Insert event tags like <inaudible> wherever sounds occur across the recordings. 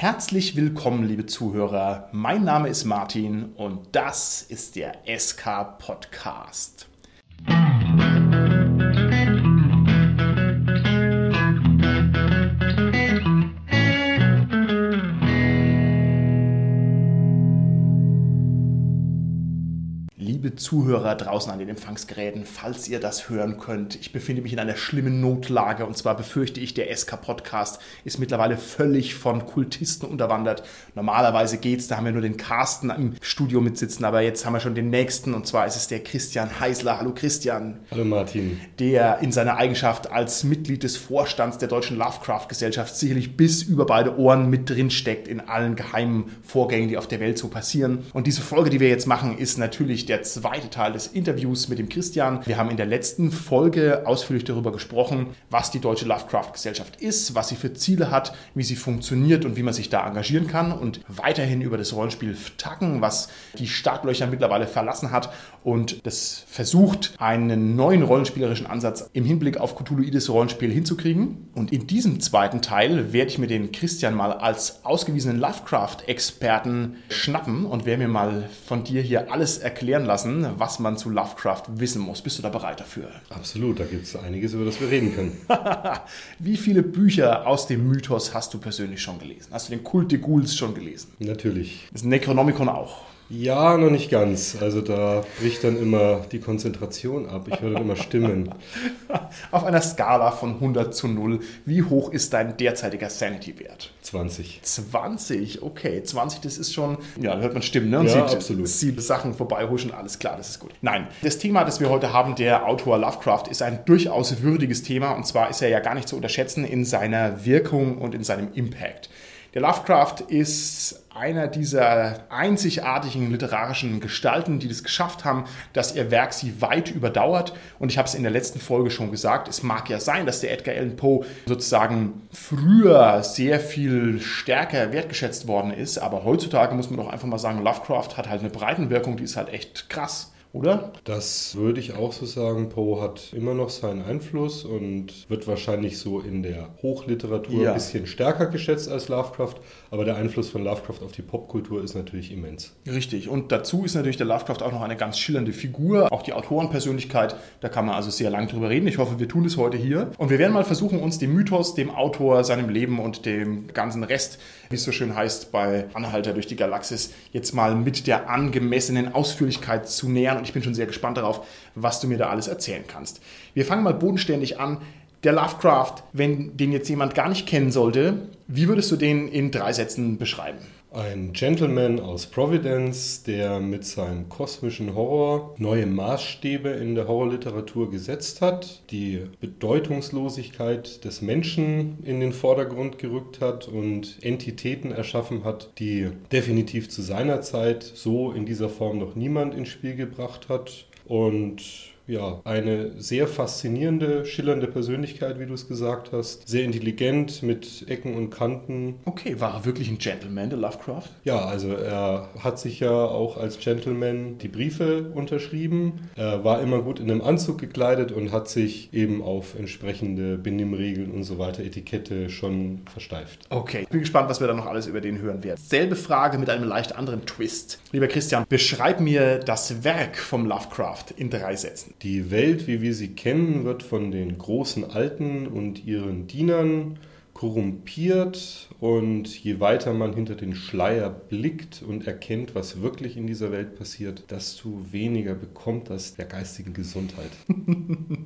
Herzlich willkommen, liebe Zuhörer. Mein Name ist Martin und das ist der SK Podcast. Zuhörer draußen an den Empfangsgeräten, falls ihr das hören könnt, ich befinde mich in einer schlimmen Notlage und zwar befürchte ich, der SK-Podcast ist mittlerweile völlig von Kultisten unterwandert. Normalerweise geht's, da haben wir nur den Carsten im Studio mitsitzen, aber jetzt haben wir schon den nächsten und zwar ist es der Christian Heisler. Hallo Christian. Hallo Martin. Der in seiner Eigenschaft als Mitglied des Vorstands der Deutschen Lovecraft-Gesellschaft sicherlich bis über beide Ohren mit drin steckt in allen geheimen Vorgängen, die auf der Welt so passieren. Und diese Folge, die wir jetzt machen, ist natürlich der zweite Teil des Interviews mit dem Christian. Wir haben in der letzten Folge ausführlich darüber gesprochen, was die Deutsche Lovecraft-Gesellschaft ist, was sie für Ziele hat, wie sie funktioniert und wie man sich da engagieren kann und weiterhin über das Rollenspiel Tacken, was die Startlöcher mittlerweile verlassen hat und das versucht, einen neuen rollenspielerischen Ansatz im Hinblick auf Cthulhuides Rollenspiel hinzukriegen. Und in diesem zweiten Teil werde ich mir den Christian mal als ausgewiesenen Lovecraft-Experten schnappen und werde mir mal von dir hier alles erklären lassen was man zu Lovecraft wissen muss. Bist du da bereit dafür? Absolut, da gibt es einiges, über das wir reden können. <laughs> Wie viele Bücher aus dem Mythos hast du persönlich schon gelesen? Hast du den Kult der Ghouls schon gelesen? Natürlich. Das Necronomicon auch. Ja, noch nicht ganz. Also da bricht dann immer die Konzentration ab. Ich höre dann immer Stimmen. <laughs> Auf einer Skala von 100 zu 0, wie hoch ist dein derzeitiger Sanity-Wert? 20. 20, okay. 20, das ist schon, ja, da hört man Stimmen, ne? Und ja, sieht, absolut. sieht Sachen vorbeihuschen, alles klar, das ist gut. Nein, das Thema, das wir heute haben, der Autor Lovecraft, ist ein durchaus würdiges Thema. Und zwar ist er ja gar nicht zu unterschätzen in seiner Wirkung und in seinem Impact. Der Lovecraft ist einer dieser einzigartigen literarischen Gestalten, die es geschafft haben, dass ihr Werk sie weit überdauert. Und ich habe es in der letzten Folge schon gesagt, es mag ja sein, dass der Edgar Allan Poe sozusagen früher sehr viel stärker wertgeschätzt worden ist, aber heutzutage muss man doch einfach mal sagen, Lovecraft hat halt eine Breitenwirkung, die ist halt echt krass oder? Das würde ich auch so sagen. Poe hat immer noch seinen Einfluss und wird wahrscheinlich so in der Hochliteratur Ja. ein bisschen stärker geschätzt als Lovecraft. Aber der Einfluss von Lovecraft auf die Popkultur ist natürlich immens. Richtig. Und dazu ist natürlich der Lovecraft auch noch eine ganz schillernde Figur. Auch die Autorenpersönlichkeit, da kann man also sehr lang drüber reden. Ich hoffe, wir tun es heute hier. Und wir werden mal versuchen, uns dem Mythos, dem Autor, seinem Leben und dem ganzen Rest, wie es so schön heißt, bei Anhalter durch die Galaxis, jetzt mal mit der angemessenen Ausführlichkeit zu nähern. Und ich bin schon sehr gespannt darauf, was du mir da alles erzählen kannst. Wir fangen mal bodenständig an. Der Lovecraft, wenn den jetzt jemand gar nicht kennen sollte, wie würdest du den in drei Sätzen beschreiben? Ein Gentleman aus Providence, der mit seinem kosmischen Horror neue Maßstäbe in der Horrorliteratur gesetzt hat, die Bedeutungslosigkeit des Menschen in den Vordergrund gerückt hat und Entitäten erschaffen hat, die definitiv zu seiner Zeit so in dieser Form noch niemand ins Spiel gebracht hat. Und ja, eine sehr faszinierende, schillernde Persönlichkeit, wie du es gesagt hast. Sehr intelligent, mit Ecken und Kanten. Okay, war er wirklich ein Gentleman, der Lovecraft? Ja, also er hat sich ja auch als Gentleman die Briefe unterschrieben. Er war immer gut in einem Anzug gekleidet und hat sich eben auf entsprechende Benimmregeln und so weiter, Etikette schon versteift. Okay, ich bin gespannt, was wir da noch alles über den hören werden. Selbe Frage mit einem leicht anderen Twist. Lieber Christian, beschreib mir das Werk vom Lovecraft in drei Sätzen. Die Welt, wie wir sie kennen, wird von den großen Alten und ihren Dienern korrumpiert und je weiter man hinter den Schleier blickt und erkennt, was wirklich in dieser Welt passiert, desto weniger bekommt das der geistigen Gesundheit. <laughs>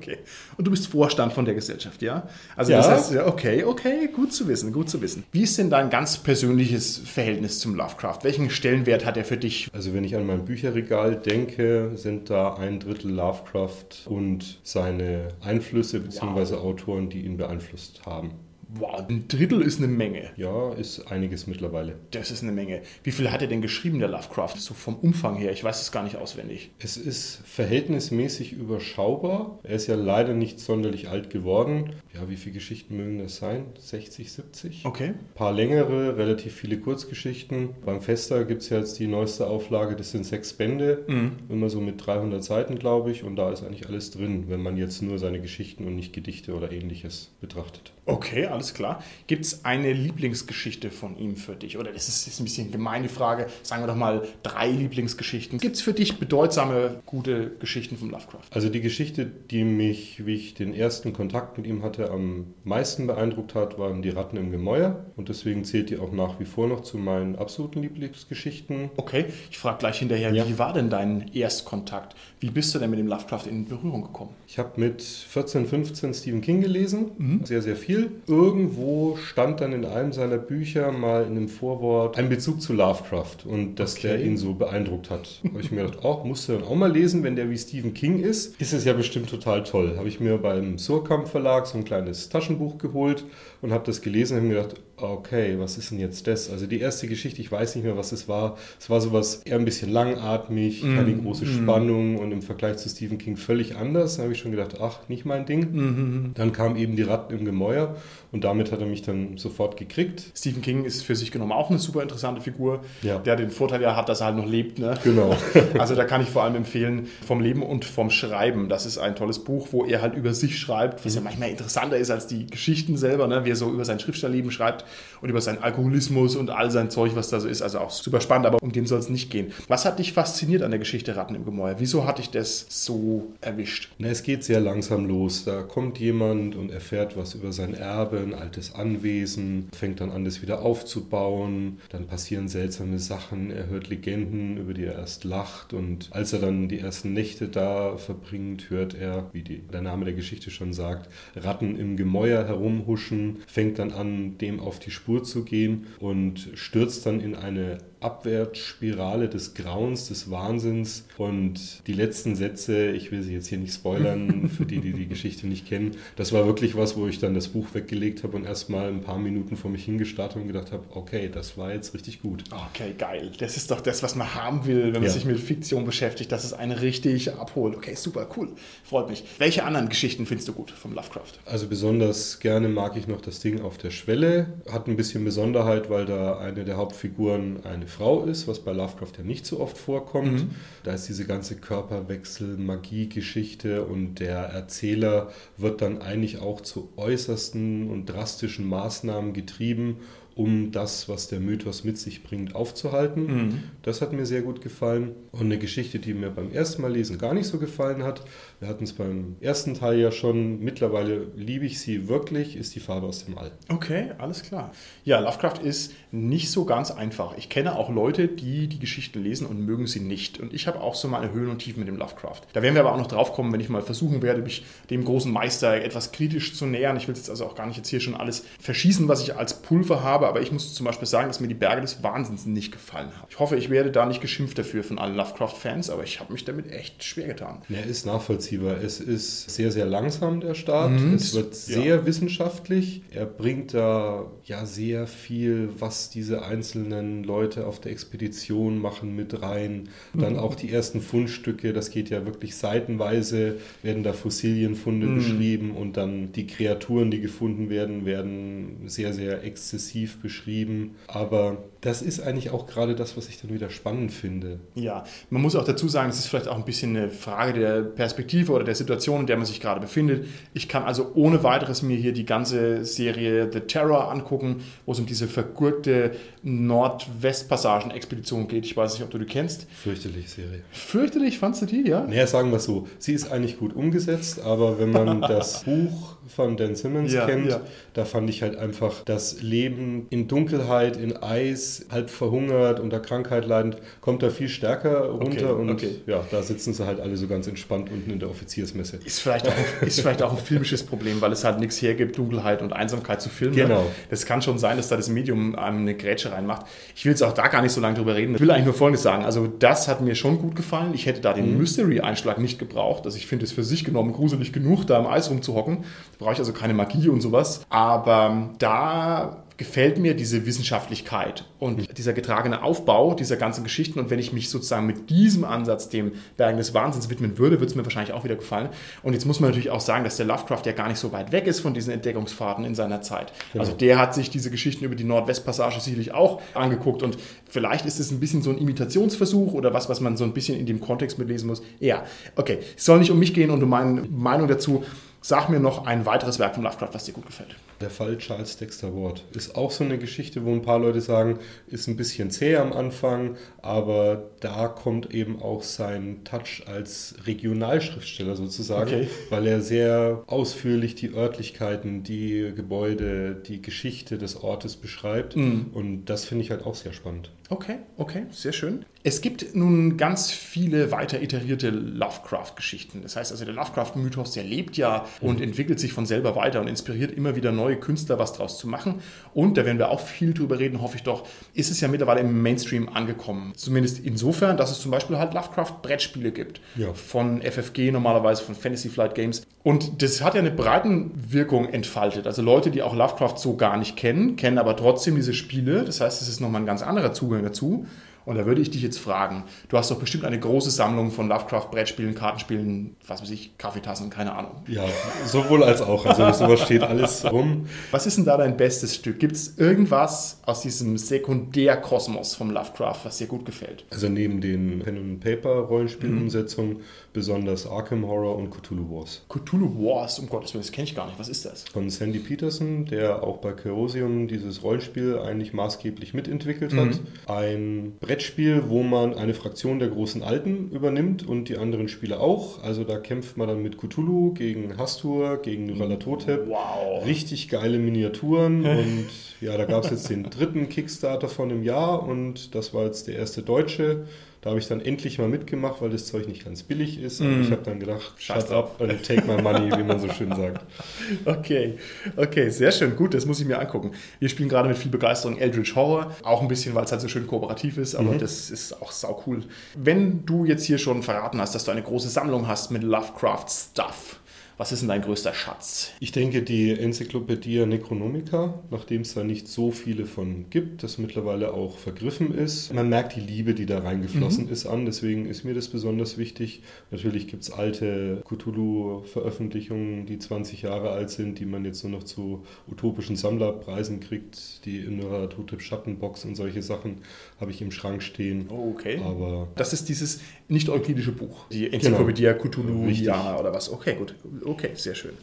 Okay. Und du bist Vorstand von der Gesellschaft, ja? Also Ja. das heißt, ja, okay, okay, gut zu wissen, gut zu wissen. Wie ist denn dein ganz persönliches Verhältnis zum Lovecraft? Welchen Stellenwert hat er für dich? Also wenn ich an mein Bücherregal denke, sind da ein Drittel Lovecraft und seine Einflüsse bzw. Autoren, die ihn beeinflusst haben. Wow, ein Drittel ist eine Menge. Ja, ist einiges mittlerweile. Das ist eine Menge. Wie viel hat er denn geschrieben, der Lovecraft? So vom Umfang her, ich weiß es gar nicht auswendig. Es ist verhältnismäßig überschaubar. Er ist ja leider nicht sonderlich alt geworden. Ja, wie viele Geschichten mögen das sein? 60, 70? Okay. Ein paar längere, relativ viele Kurzgeschichten. Beim Fester gibt es ja jetzt die neueste Auflage, das sind sechs Bände, immer so mit 300 Seiten, glaube ich. Und da ist eigentlich alles drin, wenn man jetzt nur seine Geschichten und nicht Gedichte oder ähnliches betrachtet. Okay, alles klar. Gibt es eine Lieblingsgeschichte von ihm für dich? Oder das ist, ist ein bisschen eine gemeine Frage. Sagen wir doch mal drei Lieblingsgeschichten. Gibt es für dich bedeutsame, gute Geschichten von Lovecraft? Also die Geschichte, die mich, wie ich den ersten Kontakt mit ihm hatte, am meisten beeindruckt hat, waren die Ratten im Gemäuer. Und deswegen zählt die auch nach wie vor noch zu meinen absoluten Lieblingsgeschichten. Okay, ich frage gleich hinterher, ja. wie war denn dein Erstkontakt? Wie bist du denn mit dem Lovecraft in Berührung gekommen? Ich habe mit 14, 15 Stephen King gelesen, mhm. sehr, sehr viel. Irgendwo stand dann in einem seiner Bücher mal in einem Vorwort ein Bezug zu Lovecraft und dass okay. der ihn so beeindruckt hat. habe ich mir gedacht, auch oh, musst du dann auch mal lesen, wenn der wie Stephen King ist, ist es ja bestimmt total toll. Habe ich mir beim Surkamp Verlag so ein kleines Taschenbuch geholt und habe das gelesen und habe mir gedacht, okay, was ist denn jetzt das? Also die erste Geschichte, ich weiß nicht mehr, was es war. Es war sowas eher ein bisschen langatmig, mm, keine große mm. Spannung und im Vergleich zu Stephen King völlig anders. Da habe ich schon gedacht, ach, nicht mein Ding. Mm. Dann kamen eben die Ratten im Gemäuer und damit hat er mich dann sofort gekriegt. Stephen King ist für sich genommen auch eine super interessante Figur, ja. der den Vorteil ja hat, dass er halt noch lebt. Ne? Genau. <laughs> also da kann ich vor allem empfehlen, vom Leben und vom Schreiben. Das ist ein tolles Buch, wo er halt über sich schreibt, was ja manchmal interessanter ist als die Geschichten selber, ne? wie er so über sein Schriftstellerleben schreibt und über seinen Alkoholismus und all sein Zeug, was da so ist. Also auch super spannend, aber um den soll es nicht gehen. Was hat dich fasziniert an der Geschichte Ratten im Gemäuer? Wieso hat dich das so erwischt? Na, es geht sehr langsam los. Da kommt jemand und erfährt was über sein Erbe, ein altes Anwesen, fängt dann an, das wieder aufzubauen. Dann passieren seltsame Sachen. Er hört Legenden, über die er erst lacht. Und als er dann die ersten Nächte da verbringt, hört er, wie die, der Name der Geschichte schon sagt, Ratten im Gemäuer herumhuschen, fängt dann an, dem auf die Spur zu gehen und stürzt dann in eine Abwärtsspirale des Grauens, des Wahnsinns. Und die letzten Sätze, ich will sie jetzt hier nicht spoilern, <laughs> für die, die die Geschichte nicht kennen, das war wirklich was, wo ich dann das Buch weggelegt habe und erstmal ein paar Minuten vor mich hingestartet und gedacht habe, okay, das war jetzt richtig gut. Okay, geil. Das ist doch das, was man haben will, wenn man ja. sich mit Fiktion beschäftigt, dass es einen richtig abholt. Okay, super, cool. Freut mich. Welche anderen Geschichten findest du gut vom Lovecraft? Also besonders gerne mag ich noch das Ding auf der Schwelle. Hat ein bisschen Besonderheit, weil da eine der Hauptfiguren eine Frau ist, was bei Lovecraft ja nicht so oft vorkommt. Mhm. Da ist diese ganze Körperwechsel-Magie-Geschichte und der Erzähler wird dann eigentlich auch zu äußersten und drastischen Maßnahmen getrieben, um das, was der Mythos mit sich bringt, aufzuhalten. Mhm. Das hat mir sehr gut gefallen. Und eine Geschichte, die mir beim ersten Mal lesen gar nicht so gefallen hat, wir hatten es beim ersten Teil ja schon, mittlerweile liebe ich sie wirklich, ist die Farbe aus dem All. Okay, alles klar. Ja, Lovecraft ist nicht so ganz einfach. Ich kenne auch Leute, die die Geschichten lesen und mögen sie nicht. Und ich habe auch so meine Höhen und Tiefen mit dem Lovecraft. Da werden wir aber auch noch drauf kommen, wenn ich mal versuchen werde, mich dem großen Meister etwas kritisch zu nähern. Ich will jetzt also auch gar nicht jetzt hier schon alles verschießen, was ich als Pulver habe, aber ich muss zum Beispiel sagen, dass mir die Berge des Wahnsinns nicht gefallen haben. Ich hoffe, ich werde da nicht geschimpft dafür von allen Lovecraft-Fans, aber ich habe mich damit echt schwer getan. Er ist nachvollziehbar. Es ist sehr, sehr langsam, der Start. Mhm. Es wird sehr ja. wissenschaftlich. Er bringt da ja sehr viel, was diese einzelnen Leute auf der Expedition machen, mit rein. Dann mhm. auch die ersten Fundstücke, das geht ja wirklich seitenweise, werden da Fossilienfunde mhm. beschrieben und dann die Kreaturen, die gefunden werden, werden sehr, sehr exzessiv beschrieben. Aber das ist eigentlich auch gerade das, was ich dann wieder spannend finde. Ja, man muss auch dazu sagen, es ist vielleicht auch ein bisschen eine Frage der Perspektive oder der Situation, in der man sich gerade befindet. Ich kann also ohne weiteres mir hier die ganze Serie The Terror angucken, wo es um diese vergurkte Nordwestpassagen-Expedition geht. Ich weiß nicht, ob du die kennst. Fürchterliche Serie. Fürchterlich, fandst du die, ja? Naja, sagen wir so, sie ist eigentlich gut umgesetzt, aber wenn man <laughs> das Buch von Dan Simmons ja, kennt, ja. da fand ich halt einfach das Leben in Dunkelheit, in Eis, halb verhungert, unter Krankheit leidend, kommt da viel stärker runter okay, und okay. ja, da sitzen sie halt alle so ganz entspannt unten in der Offiziersmesse. Ist vielleicht auch, <laughs> ist vielleicht auch ein filmisches Problem, weil es halt nichts hergibt, Dunkelheit und Einsamkeit zu filmen. Genau. Das kann schon sein, dass da das Medium einem eine Grätsche reinmacht. Ich will jetzt auch da gar nicht so lange drüber reden. Ich will eigentlich nur Folgendes sagen. Also das hat mir schon gut gefallen. Ich hätte da den mhm. Mystery-Einschlag nicht gebraucht. Also ich finde es für sich genommen gruselig genug, da im Eis rumzuhocken. Da brauche ich also keine Magie und sowas. Aber da gefällt mir diese Wissenschaftlichkeit und dieser getragene Aufbau dieser ganzen Geschichten. Und wenn ich mich sozusagen mit diesem Ansatz dem Bergen des Wahnsinns widmen würde, würde es mir wahrscheinlich auch wieder gefallen. Und jetzt muss man natürlich auch sagen, dass der Lovecraft ja gar nicht so weit weg ist von diesen Entdeckungsfahrten in seiner Zeit. Genau. Also der hat sich diese Geschichten über die Nordwestpassage sicherlich auch angeguckt. Und vielleicht ist es ein bisschen so ein Imitationsversuch oder was, was man so ein bisschen in dem Kontext mitlesen muss. Ja, okay. Es soll nicht um mich gehen und um meine Meinung dazu. Sag mir noch ein weiteres Werk von Lovecraft, was dir gut gefällt. Der Fall Charles Dexter Ward ist auch so eine Geschichte, wo ein paar Leute sagen, ist ein bisschen zäh am Anfang, aber da kommt eben auch sein Touch als Regionalschriftsteller sozusagen, okay. weil er sehr ausführlich die Örtlichkeiten, die Gebäude, die Geschichte des Ortes beschreibt. Mhm. Und das finde ich halt auch sehr spannend. Okay, okay, sehr schön. Es gibt nun ganz viele weiter iterierte Lovecraft-Geschichten. Das heißt also, der Lovecraft-Mythos, der lebt ja und mhm. entwickelt sich von selber weiter und inspiriert immer wieder neue Künstler, was draus zu machen. Und da werden wir auch viel drüber reden, hoffe ich doch, ist es ja mittlerweile im Mainstream angekommen. Zumindest insofern, dass es zum Beispiel halt Lovecraft-Brettspiele gibt. Ja. Von FFG normalerweise, von Fantasy Flight Games. Und das hat ja eine Breitenwirkung entfaltet. Also Leute, die auch Lovecraft so gar nicht kennen, kennen aber trotzdem diese Spiele. Das heißt, es ist nochmal ein ganz anderer Zugang dazu. Und da würde ich dich jetzt fragen, du hast doch bestimmt eine große Sammlung von Lovecraft-Brettspielen, Kartenspielen, was weiß ich, Kaffeetassen, keine Ahnung. Ja, sowohl als auch. Also sowas steht alles rum. Was ist denn da dein bestes Stück? Gibt es irgendwas aus diesem Sekundärkosmos vom Lovecraft, was dir gut gefällt? Also neben den Pen-and-Paper-Rollenspielumsetzungen mhm. Besonders Arkham Horror und Cthulhu Wars. Cthulhu Wars, um Gottes Willen, das kenne ich gar nicht. Was ist das? Von Sandy Peterson, der auch bei Chaosium dieses Rollenspiel eigentlich maßgeblich mitentwickelt hat. Mhm. Ein Brett Brettspiel, wo man eine Fraktion der großen Alten übernimmt und die anderen Spieler auch. Also da kämpft man dann mit Cthulhu gegen Hastur, gegen Nyarlathotep. Wow. Richtig geile Miniaturen <laughs> und ja, da gab es jetzt den dritten Kickstarter von dem Jahr und das war jetzt der erste deutsche. Da habe ich dann endlich mal mitgemacht, weil das Zeug nicht ganz billig ist. Und mm. ich habe dann gedacht, shut up and take my money, wie man so schön sagt. <laughs> Okay, okay, sehr schön. Gut, das muss ich mir angucken. Wir spielen gerade mit viel Begeisterung Eldritch Horror. Auch ein bisschen, weil es halt so schön kooperativ ist, aber mhm. das ist auch sau cool. Wenn du jetzt hier schon verraten hast, dass du eine große Sammlung hast mit Lovecraft-Stuff, was ist denn dein größter Schatz? Ich denke, die Enzyklopädie Necronomica, nachdem es da nicht so viele von gibt, das mittlerweile auch vergriffen ist. Man merkt die Liebe, die da reingeflossen mhm. ist, an. Deswegen ist mir das besonders wichtig. Natürlich gibt es alte Cthulhu-Veröffentlichungen, die 20 Jahre alt sind, die man jetzt nur noch zu utopischen Sammlerpreisen kriegt. Die Innere Totep Schattenbox und solche Sachen habe ich im Schrank stehen. Oh, okay. Aber das ist dieses nicht-euklidische Buch. Die Enzyklopädie genau. Cthulhu oder was. Okay, gut. Okay, sehr schön.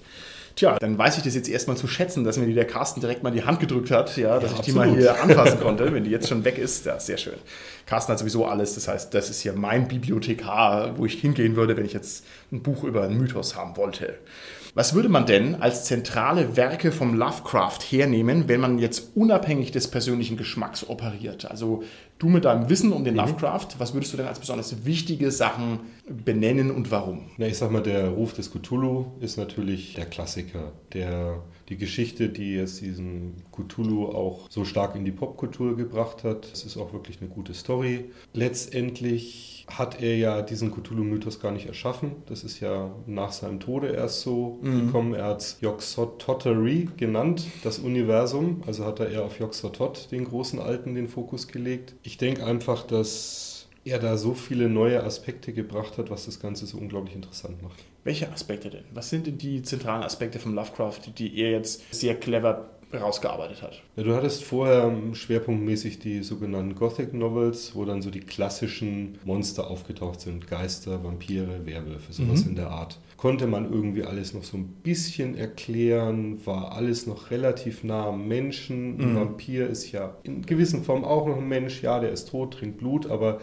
Tja, dann weiß ich das jetzt erstmal zu schätzen, dass mir die der Carsten direkt mal die Hand gedrückt hat, ja, dass ja, ich die mal hier anfassen <laughs> konnte, wenn die jetzt schon weg ist. Ja, sehr schön. Carsten hat sowieso alles, das heißt, das ist hier mein Bibliothekar, wo ich hingehen würde, wenn ich jetzt ein Buch über einen Mythos haben wollte. Was würde man denn als zentrale Werke vom Lovecraft hernehmen, wenn man jetzt unabhängig des persönlichen Geschmacks operiert? Also du mit deinem Wissen um den mhm. Lovecraft, was würdest du denn als besonders wichtige Sachen benennen und warum? Na, ich sag mal, der Ruf des Cthulhu ist natürlich der Klassiker, der die Geschichte, die jetzt diesen Cthulhu auch so stark in die Popkultur gebracht hat. Es ist auch wirklich eine gute Story. Letztendlich hat er ja diesen Cthulhu-Mythos gar nicht erschaffen. Das ist ja nach seinem Tode erst so mhm. gekommen. Er hat Yog-Sothothery genannt, das Universum. Also hat er eher auf Yog-Sothoth, den großen Alten, den Fokus gelegt. Ich denke einfach, dass er da so viele neue Aspekte gebracht hat, was das Ganze so unglaublich interessant macht. Welche Aspekte denn? Was sind denn die zentralen Aspekte von Lovecraft, die er jetzt sehr clever rausgearbeitet hat. Ja, du hattest vorher schwerpunktmäßig die sogenannten Gothic Novels, wo dann so die klassischen Monster aufgetaucht sind. Geister, Vampire, Werwölfe, sowas mhm. in der Art. Konnte man irgendwie alles noch so ein bisschen erklären, war alles noch relativ nah am Menschen. Ein mhm. Vampir ist ja in gewissen Form auch noch ein Mensch, ja, der ist tot, trinkt Blut, aber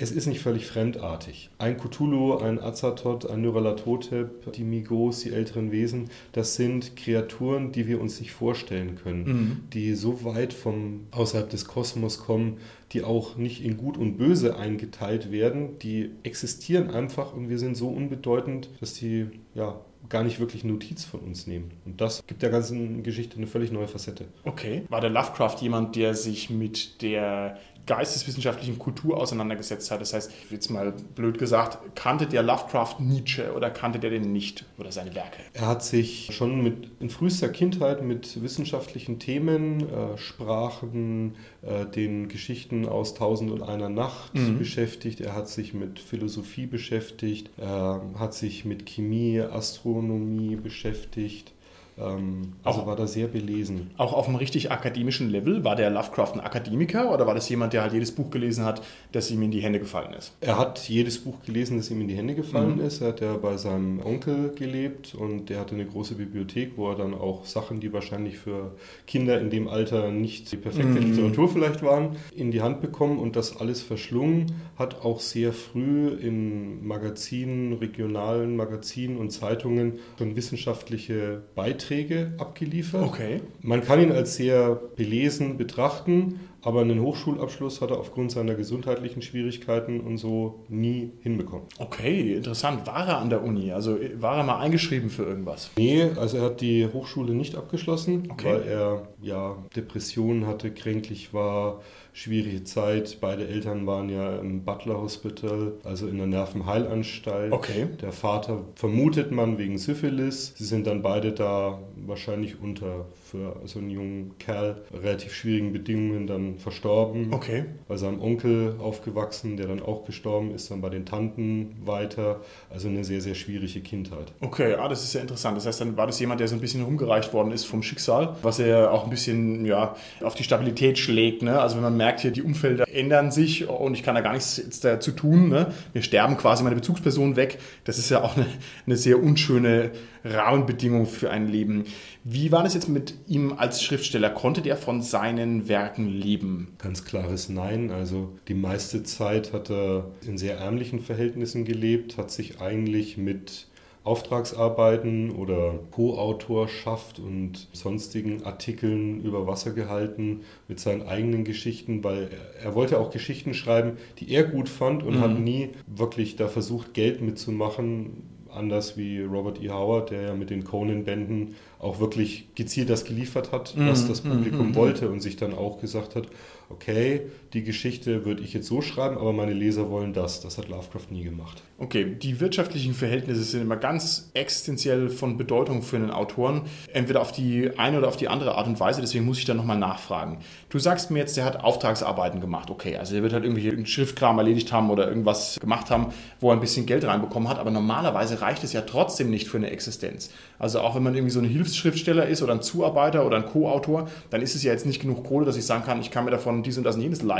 es ist nicht völlig fremdartig. Ein Cthulhu, ein Azathoth, ein Nyarlathotep, die Migos, die älteren Wesen, das sind Kreaturen, die wir uns nicht vorstellen können, mhm. die so weit vom außerhalb des Kosmos kommen, die auch nicht in Gut und Böse eingeteilt werden, die existieren einfach und wir sind so unbedeutend, dass die ja gar nicht wirklich Notiz von uns nehmen. Und das gibt der ganzen Geschichte eine völlig neue Facette. Okay. War der Lovecraft jemand, der sich mit der geisteswissenschaftlichen Kultur auseinandergesetzt hat. Das heißt, jetzt mal blöd gesagt, kannte der Lovecraft Nietzsche oder kannte der den nicht oder seine Werke? Er hat sich schon mit, in frühester Kindheit mit wissenschaftlichen Themen, äh, Sprachen, äh, den Geschichten aus Tausend und einer Nacht mhm. beschäftigt. Er hat sich mit Philosophie beschäftigt, er hat sich mit Chemie, Astronomie beschäftigt Ähm, also Auch- war da sehr belesen. Auch auf einem richtig akademischen Level? War der Lovecraft ein Akademiker oder war das jemand, der halt jedes Buch gelesen hat, das ihm in die Hände gefallen ist? Er hat jedes Buch gelesen, das ihm in die Hände gefallen Mhm. ist. Er hat ja bei seinem Onkel gelebt und der hatte eine große Bibliothek, wo er dann auch Sachen, die wahrscheinlich für Kinder in dem Alter nicht die perfekte Mhm. Literatur vielleicht waren, in die Hand bekommen und das alles verschlungen. Hat auch sehr früh in Magazinen, regionalen Magazinen und Zeitungen schon wissenschaftliche Beiträge abgeliefert. Okay. Man kann ihn als sehr belesen betrachten, aber einen Hochschulabschluss hat er aufgrund seiner gesundheitlichen Schwierigkeiten und so nie hinbekommen. Okay, interessant. War er an der Uni? Also war er mal eingeschrieben für irgendwas? Nee, also er hat die Hochschule nicht abgeschlossen, Okay. weil er ja Depressionen hatte, kränklich war, schwierige Zeit. Beide Eltern waren ja im Butler Hospital, also in der Nervenheilanstalt. Okay. Der Vater vermutet man wegen Syphilis. Sie sind dann beide da wahrscheinlich unter für so einen jungen Kerl relativ schwierigen Bedingungen dann verstorben. Okay. Bei seinem Onkel aufgewachsen, der dann auch gestorben ist, dann bei den Tanten weiter. Also eine sehr, sehr schwierige Kindheit. Okay, ah, das ist ja interessant. Das heißt, dann war das jemand, der so ein bisschen rumgereicht worden ist vom Schicksal, was er auch ein bisschen ja, auf die Stabilität schlägt. Ne? Also wenn man merkt, hier die Umfelder ändern sich und ich kann da gar nichts jetzt dazu tun. Ne? Wir sterben quasi meine Bezugsperson weg. Das ist ja auch eine, eine sehr unschöne Rahmenbedingung für ein Leben. Wie war das jetzt mit ihm als Schriftsteller? Konnte der von seinen Werken leben? Ganz klares Nein. Also die meiste Zeit hat er in sehr ärmlichen Verhältnissen gelebt, hat sich eigentlich mit Auftragsarbeiten oder Co-Autorschaft und sonstigen Artikeln über Wasser gehalten mit seinen eigenen Geschichten, weil er, er wollte auch Geschichten schreiben, die er gut fand und hat nie wirklich da versucht, Geld mitzumachen. Anders wie Robert E. Howard, der ja mit den Conan-Bänden auch wirklich gezielt das geliefert hat, was das Publikum wollte und sich dann auch gesagt hat, okay, die Geschichte würde ich jetzt so schreiben, aber meine Leser wollen das. Das hat Lovecraft nie gemacht. Okay, die wirtschaftlichen Verhältnisse sind immer ganz existenziell von Bedeutung für einen Autoren, entweder auf die eine oder auf die andere Art und Weise, deswegen muss ich da nochmal nachfragen. Du sagst mir jetzt, der hat Auftragsarbeiten gemacht, okay, also der wird halt irgendwelche Schriftkram erledigt haben oder irgendwas gemacht haben, wo er ein bisschen Geld reinbekommen hat, aber normalerweise reicht es ja trotzdem nicht für eine Existenz. Also auch wenn man irgendwie so ein Hilfsschriftsteller ist oder ein Zuarbeiter oder ein Co-Autor, dann ist es ja jetzt nicht genug Kohle, dass ich sagen kann, ich kann mir davon dies und das und jenes leisten.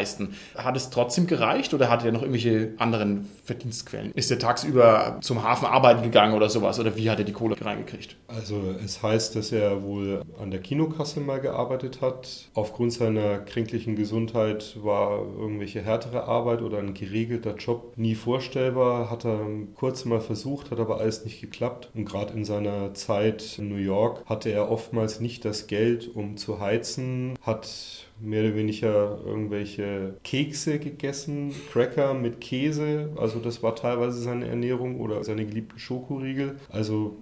Hat es trotzdem gereicht oder hat er noch irgendwelche anderen Verdienstquellen? Ist er tagsüber zum Hafen arbeiten gegangen oder sowas? Oder wie hat er die Kohle reingekriegt? Also es heißt, dass er wohl an der Kinokasse mal gearbeitet hat. Aufgrund seiner kränklichen Gesundheit war irgendwelche härtere Arbeit oder ein geregelter Job nie vorstellbar. Hat er kurz mal versucht, hat aber alles nicht geklappt. Und gerade in seiner Zeit in New York hatte er oftmals nicht das Geld, um zu heizen, hat mehr oder weniger irgendwelche Kekse gegessen, Cracker mit Käse, also das war teilweise seine Ernährung oder seine geliebten Schokoriegel, also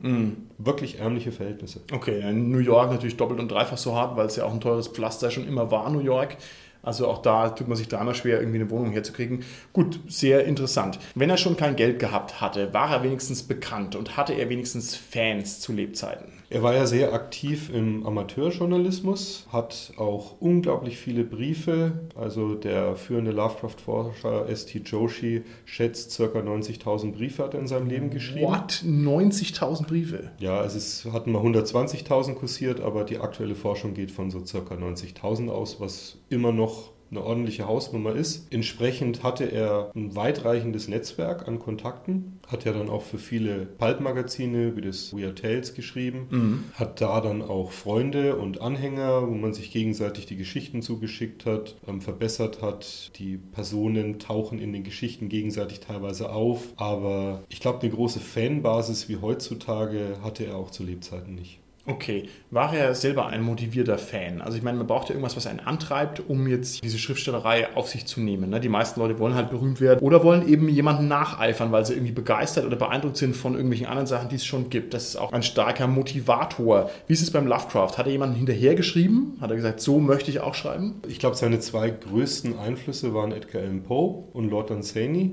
wirklich ärmliche Verhältnisse. Okay, in New York natürlich doppelt und dreifach so hart, weil es ja auch ein teures Pflaster schon immer war, New York. Also auch da tut man sich dreimal schwer, irgendwie eine Wohnung herzukriegen. Gut, sehr interessant. Wenn er schon kein Geld gehabt hatte, war er wenigstens bekannt und hatte er wenigstens Fans zu Lebzeiten. Er war ja sehr aktiv im Amateurjournalismus, hat auch unglaublich viele Briefe. Also der führende Lovecraft-Forscher S.T. Joshi schätzt ca. 90.000 Briefe hat er in seinem Leben geschrieben. What? 90.000 Briefe? Ja, es ist, hatten mal 120.000 kursiert, aber die aktuelle Forschung geht von so ca. 90.000 aus, was immer noch eine ordentliche Hausnummer ist. Entsprechend hatte er ein weitreichendes Netzwerk an Kontakten, hat ja dann auch für viele Pulp-Magazine wie das Weird Tales geschrieben, hat da dann auch Freunde und Anhänger, wo man sich gegenseitig die Geschichten zugeschickt hat, ähm, verbessert hat. Die Personen tauchen in den Geschichten gegenseitig teilweise auf, aber ich glaube, eine große Fanbasis wie heutzutage hatte er auch zu Lebzeiten nicht. Okay, war er selber ein motivierter Fan? Also ich meine, man braucht ja irgendwas, was einen antreibt, um jetzt diese Schriftstellerei auf sich zu nehmen. ne? Die meisten Leute wollen halt berühmt werden oder wollen eben jemanden nacheifern, weil sie irgendwie begeistert oder beeindruckt sind von irgendwelchen anderen Sachen, die es schon gibt. Das ist auch ein starker Motivator. Wie ist es beim Lovecraft? Hat er jemanden hinterhergeschrieben? Hat er gesagt, so möchte ich auch schreiben? Ich glaube, seine zwei größten Einflüsse waren Edgar Allan Poe und Lord Dunsany.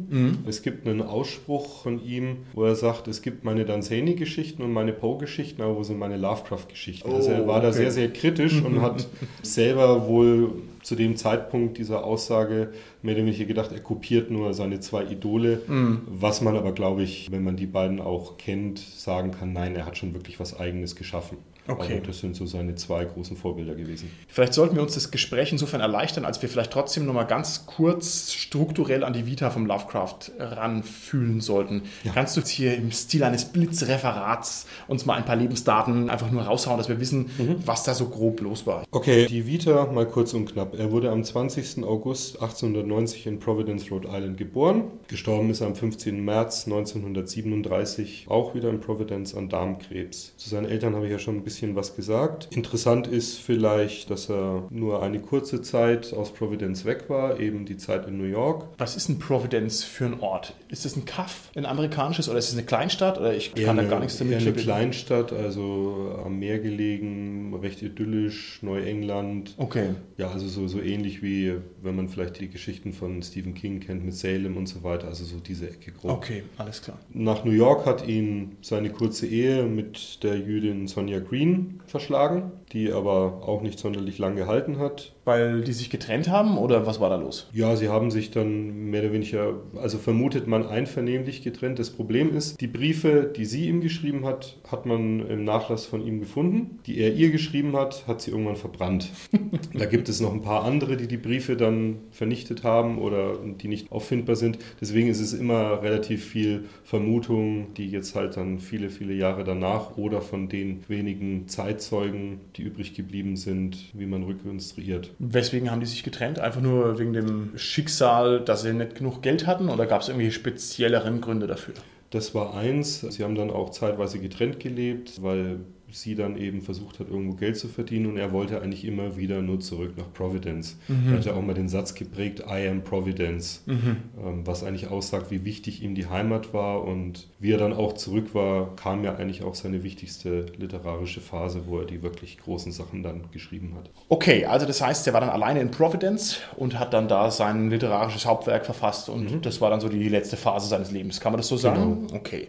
Es gibt einen Ausspruch von ihm, wo er sagt, es gibt meine Dunsany-Geschichten und meine Poe-Geschichten, aber wo sind meine Lovecraft-Geschichten? also er war da okay. sehr, sehr kritisch und hat <laughs> selber wohl zu dem Zeitpunkt dieser Aussage mehr oder weniger gedacht, er kopiert nur seine zwei Idole, was man aber, glaube ich, wenn man die beiden auch kennt, sagen kann, nein, er hat schon wirklich was Eigenes geschaffen. Okay. Aber das sind so seine zwei großen Vorbilder gewesen. Vielleicht sollten wir uns das Gespräch insofern erleichtern, als wir vielleicht trotzdem nochmal ganz kurz strukturell an die Vita vom Lovecraft ranfühlen sollten. Ja. Kannst du jetzt hier im Stil eines Blitzreferats uns mal ein paar Lebensdaten einfach nur raushauen, dass wir wissen, mhm. was da so grob los war? Okay, die Vita mal kurz und knapp. Er wurde am 20. August 1890 in Providence, Rhode Island geboren. Gestorben ist er am 15. März 1937 auch wieder in Providence an Darmkrebs. Zu seinen Eltern habe ich ja schon ein bisschen bisschen was gesagt. Interessant ist vielleicht, dass er nur eine kurze Zeit aus Providence weg war, eben die Zeit in New York. Was ist ein Providence für ein Ort? Ist das ein Kaff, ein amerikanisches oder ist es eine Kleinstadt? Oder ich kann eine, da gar nichts damit eine Kleinstadt, also am Meer gelegen, recht idyllisch, Neuengland. Okay. Ja, also so, so ähnlich wie wenn man vielleicht die Geschichten von Stephen King kennt mit Salem und so weiter, also so diese Ecke grob. Okay, alles klar. Nach New York hat ihn seine kurze Ehe mit der Jüdin Sonja Green Queen verschlagen, die aber auch nicht sonderlich lang gehalten hat. Weil die sich getrennt haben oder was war da los? Ja, sie haben sich dann mehr oder weniger, also vermutet man einvernehmlich getrennt. Das Problem ist, die Briefe, die sie ihm geschrieben hat, hat man im Nachlass von ihm gefunden. Die er ihr geschrieben hat, hat sie irgendwann verbrannt. <laughs> da gibt es noch ein paar andere, die die Briefe dann vernichtet haben oder die nicht auffindbar sind. Deswegen ist es immer relativ viel Vermutung, die jetzt halt dann viele, viele Jahre danach oder von den wenigen Zeitzeugen, die übrig geblieben sind, wie man rekonstruiert. Weswegen haben die sich getrennt? Einfach nur wegen dem Schicksal, dass sie nicht genug Geld hatten oder gab es irgendwie spezielleren Gründe dafür? Das war eins. Sie haben dann auch zeitweise getrennt gelebt, weil sie dann eben versucht hat, irgendwo Geld zu verdienen und er wollte eigentlich immer wieder nur zurück nach Providence. Mhm. Er hat ja auch mal den Satz geprägt, I am Providence, mhm. Ähm, was eigentlich aussagt, wie wichtig ihm die Heimat war und wie er dann auch zurück war, kam ja eigentlich auch seine wichtigste literarische Phase, wo er die wirklich großen Sachen dann geschrieben hat. Okay, also das heißt, er war dann alleine in Providence und hat dann da sein literarisches Hauptwerk verfasst und mhm. das war dann so die letzte Phase seines Lebens. Kann man das so sagen? Genau. Okay.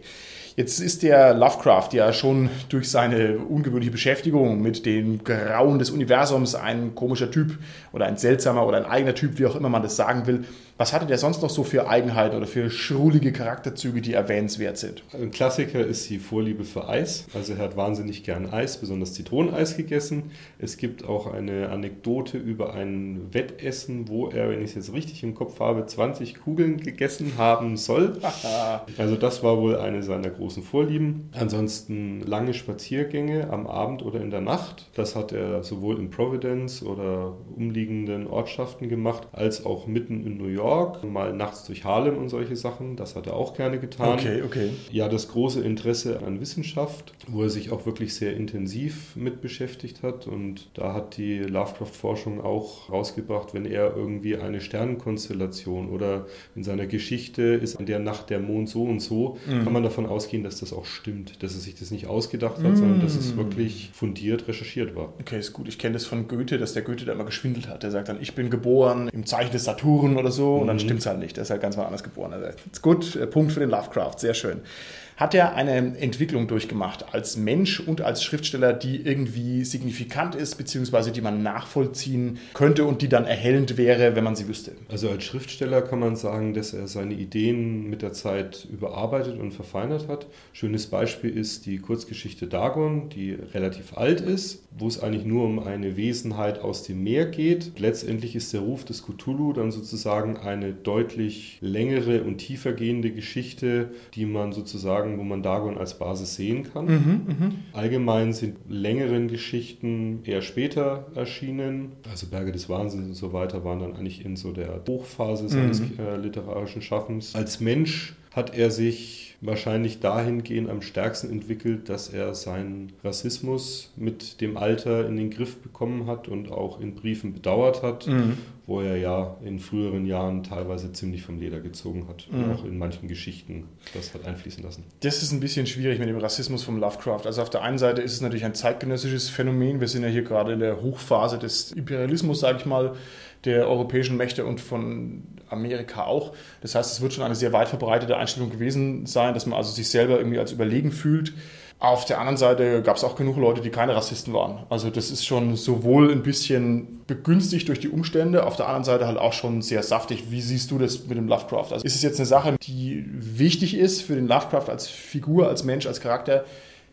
Jetzt ist der Lovecraft ja schon durch seine ungewöhnliche Beschäftigung mit den Grauen des Universums ein komischer Typ oder ein seltsamer oder ein eigener Typ, wie auch immer man das sagen will. Was hatte der sonst noch so für Eigenheiten oder für schrulige Charakterzüge, die erwähnenswert sind? Ein Klassiker ist die Vorliebe für Eis. Also er hat wahnsinnig gern Eis, besonders Zitroneneis gegessen. Es gibt auch eine Anekdote über ein Wettessen, wo er, wenn ich es jetzt richtig im Kopf habe, 20 Kugeln gegessen haben soll. <laughs> also das war wohl eine seiner großen Vorlieben. Ansonsten lange Spaziergänge am Abend oder in der Nacht. Das hat er sowohl in Providence oder umliegenden Ortschaften gemacht, als auch mitten in New York. York, mal nachts durch Harlem und solche Sachen. Das hat er auch gerne getan. Okay, okay. Ja, das große Interesse an Wissenschaft, wo er sich auch wirklich sehr intensiv mit beschäftigt hat. Und da hat die Lovecraft-Forschung auch rausgebracht, wenn er irgendwie eine Sternenkonstellation oder in seiner Geschichte ist an der Nacht der Mond so und so, mhm. kann man davon ausgehen, dass das auch stimmt, dass er sich das nicht ausgedacht hat, mhm. sondern dass es wirklich fundiert recherchiert war. Okay, ist gut. Ich kenne das von Goethe, dass der Goethe da immer geschwindelt hat. Der sagt dann, ich bin geboren im Zeichen des Saturn oder so und dann mhm. stimmt es halt nicht. Der ist halt ganz mal anders geboren. Also, ist gut, äh, Punkt für den Lovecraft, sehr schön hat er eine Entwicklung durchgemacht als Mensch und als Schriftsteller, die irgendwie signifikant ist, beziehungsweise die man nachvollziehen könnte und die dann erhellend wäre, wenn man sie wüsste. Also als Schriftsteller kann man sagen, dass er seine Ideen mit der Zeit überarbeitet und verfeinert hat. Schönes Beispiel ist die Kurzgeschichte Dagon, die relativ alt ist, wo es eigentlich nur um eine Wesenheit aus dem Meer geht. Letztendlich ist der Ruf des Cthulhu dann sozusagen eine deutlich längere und tiefer gehende Geschichte, die man sozusagen sagen, wo man Dagon als Basis sehen kann. Mhm, mh. Allgemein sind längeren Geschichten eher später erschienen. Also Berge des Wahnsinns und so weiter waren dann eigentlich in so der Hochphase seines mhm. äh, literarischen Schaffens. Als Mensch hat er sich wahrscheinlich dahingehend am stärksten entwickelt, dass er seinen Rassismus mit dem Alter in den Griff bekommen hat und auch in Briefen bedauert hat, mhm. Wo er ja in früheren Jahren teilweise ziemlich vom Leder gezogen hat mhm. und auch in manchen Geschichten das hat einfließen lassen. Das ist ein bisschen schwierig mit dem Rassismus vom Lovecraft. Also auf der einen Seite ist es natürlich ein zeitgenössisches Phänomen. Wir sind ja hier gerade in der Hochphase des Imperialismus, sage ich mal der europäischen Mächte und von Amerika auch. Das heißt, es wird schon eine sehr weit verbreitete Einstellung gewesen sein, dass man also sich selber irgendwie als überlegen fühlt. Auf der anderen Seite gab es auch genug Leute, die keine Rassisten waren. Also das ist schon sowohl ein bisschen begünstigt durch die Umstände, auf der anderen Seite halt auch schon sehr saftig. Wie siehst du das mit dem Lovecraft? Also ist es jetzt eine Sache, die wichtig ist für den Lovecraft als Figur, als Mensch, als Charakter,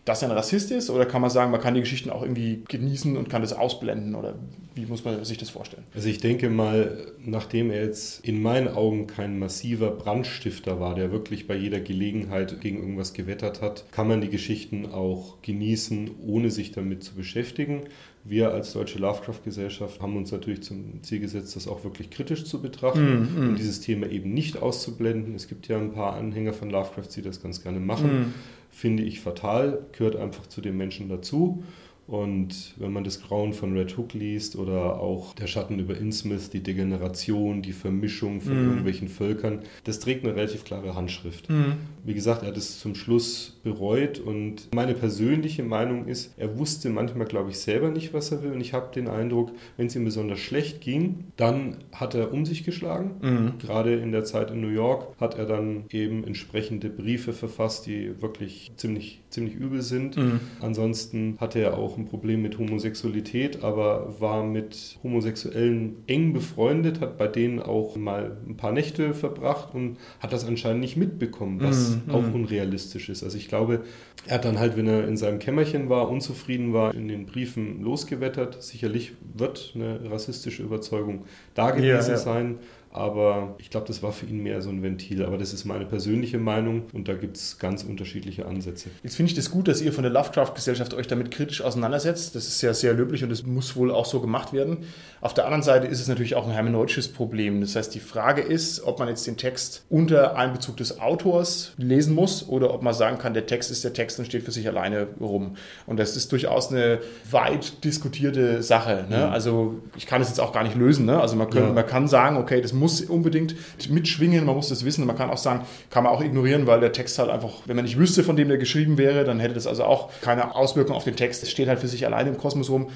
dass er ein Rassist ist? Oder kann man sagen, man kann die Geschichten auch irgendwie genießen und kann das ausblenden? Oder wie muss man sich das vorstellen? Also ich denke mal, nachdem er jetzt in meinen Augen kein massiver Brandstifter war, der wirklich bei jeder Gelegenheit gegen irgendwas gewettert hat, kann man die Geschichten auch genießen, ohne sich damit zu beschäftigen. Wir als Deutsche Lovecraft-Gesellschaft haben uns natürlich zum Ziel gesetzt, das auch wirklich kritisch zu betrachten mm, mm. und dieses Thema eben nicht auszublenden. Es gibt ja ein paar Anhänger von Lovecraft, die das ganz gerne machen. Mm. Finde ich fatal, gehört einfach zu den Menschen dazu. Und wenn man das Grauen von Red Hook liest oder auch der Schatten über Innsmouth, die Degeneration, die Vermischung von mm. irgendwelchen Völkern, das trägt eine relativ klare Handschrift. Mm. Wie gesagt, er hat es zum Schluss bereut und meine persönliche Meinung ist, er wusste manchmal, glaube ich, selber nicht, was er will. Und ich habe den Eindruck, wenn es ihm besonders schlecht ging, dann hat er um sich geschlagen. Mm. Gerade in der Zeit in New York hat er dann eben entsprechende Briefe verfasst, die wirklich ziemlich, ziemlich übel sind. Mhm. Ansonsten hatte er auch auch ein Problem mit Homosexualität, aber war mit Homosexuellen eng befreundet, hat bei denen auch mal ein paar Nächte verbracht und hat das anscheinend nicht mitbekommen, was mm, auch unrealistisch ist. Also ich glaube, er hat dann halt, wenn er in seinem Kämmerchen war, unzufrieden war, in den Briefen losgewettert. Sicherlich wird eine rassistische Überzeugung da gewesen ja, ja. sein. Aber ich glaube, das war für ihn mehr so ein Ventil. Aber das ist meine persönliche Meinung und da gibt es ganz unterschiedliche Ansätze. Jetzt finde ich das gut, dass ihr von der Lovecraft-Gesellschaft euch damit kritisch auseinandersetzt. Das ist ja sehr löblich und das muss wohl auch so gemacht werden. Auf der anderen Seite ist es natürlich auch ein hermeneutisches Problem. Das heißt, die Frage ist, ob man jetzt den Text unter Einbezug des Autors lesen muss oder ob man sagen kann, der Text ist der Text und steht für sich alleine rum. Und das ist durchaus eine weit diskutierte Sache. Ne? Mhm. Also ich kann es jetzt auch gar nicht lösen. Ne? Also man, können, ja. man kann sagen, okay, das muss muss unbedingt mitschwingen, man muss das wissen. Man kann auch sagen, kann man auch ignorieren, weil der Text halt einfach, wenn man nicht wüsste, von dem der geschrieben wäre, dann hätte das also auch keine Auswirkung auf den Text. Es steht halt für sich alleine im Kosmos rum.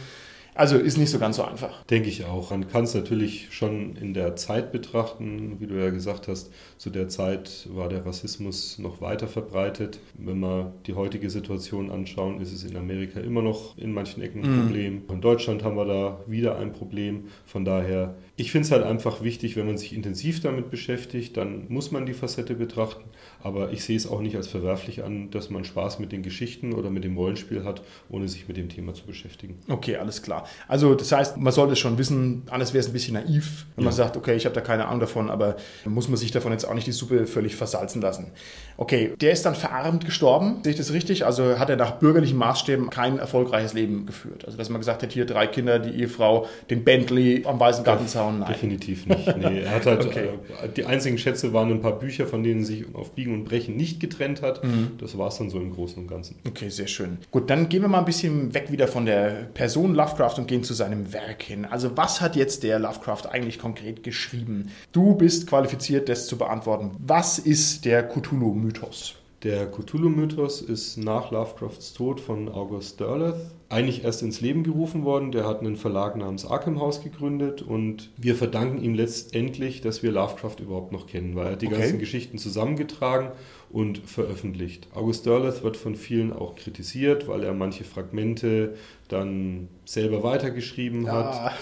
Also ist nicht so ganz so einfach. Denke ich auch. Man kann es natürlich schon in der Zeit betrachten, wie du ja gesagt hast. Zu der Zeit war der Rassismus noch weiter verbreitet. Wenn wir die heutige Situation anschauen, ist es in Amerika immer noch in manchen Ecken ein mhm. Problem. In Deutschland haben wir da wieder ein Problem. Von daher, ich finde es halt einfach wichtig, wenn man sich intensiv damit beschäftigt, dann muss man die Facette betrachten. Aber ich sehe es auch nicht als verwerflich an, dass man Spaß mit den Geschichten oder mit dem Rollenspiel hat, ohne sich mit dem Thema zu beschäftigen. Okay, alles klar. Also das heißt, man sollte schon wissen, anders wäre es ein bisschen naiv, wenn ja. man sagt, okay, ich habe da keine Ahnung davon, aber muss man sich davon jetzt auch nicht die Suppe völlig versalzen lassen. Okay, der ist dann verarmt gestorben, sehe ich das richtig? Also hat er nach bürgerlichen Maßstäben kein erfolgreiches Leben geführt. Also dass man gesagt hat, hier drei Kinder, die Ehefrau, den Bentley am Weißen Gartenzaun. Nein. Definitiv nicht. Nee, er hat halt, <laughs> okay. äh, die einzigen Schätze waren ein paar Bücher, von denen sich auf Biegen und Brechen nicht getrennt hat. Mhm. Das war es dann so im Großen und Ganzen. Okay, sehr schön. Gut, dann gehen wir mal ein bisschen weg wieder von der Person Lovecraft und gehen zu seinem Werk hin. Also was hat jetzt der Lovecraft eigentlich konkret geschrieben? Du bist qualifiziert, das zu beantworten. Was ist der Cthulhu-Mythos? Der Cthulhu-Mythos ist nach Lovecrafts Tod von August Derleth eigentlich erst ins Leben gerufen worden. Der hat einen Verlag namens Arkham House gegründet und wir verdanken ihm letztendlich, dass wir Lovecraft überhaupt noch kennen, weil er hat die okay. ganzen Geschichten zusammengetragen und veröffentlicht. August Derleth wird von vielen auch kritisiert, weil er manche Fragmente dann selber weitergeschrieben ja. hat.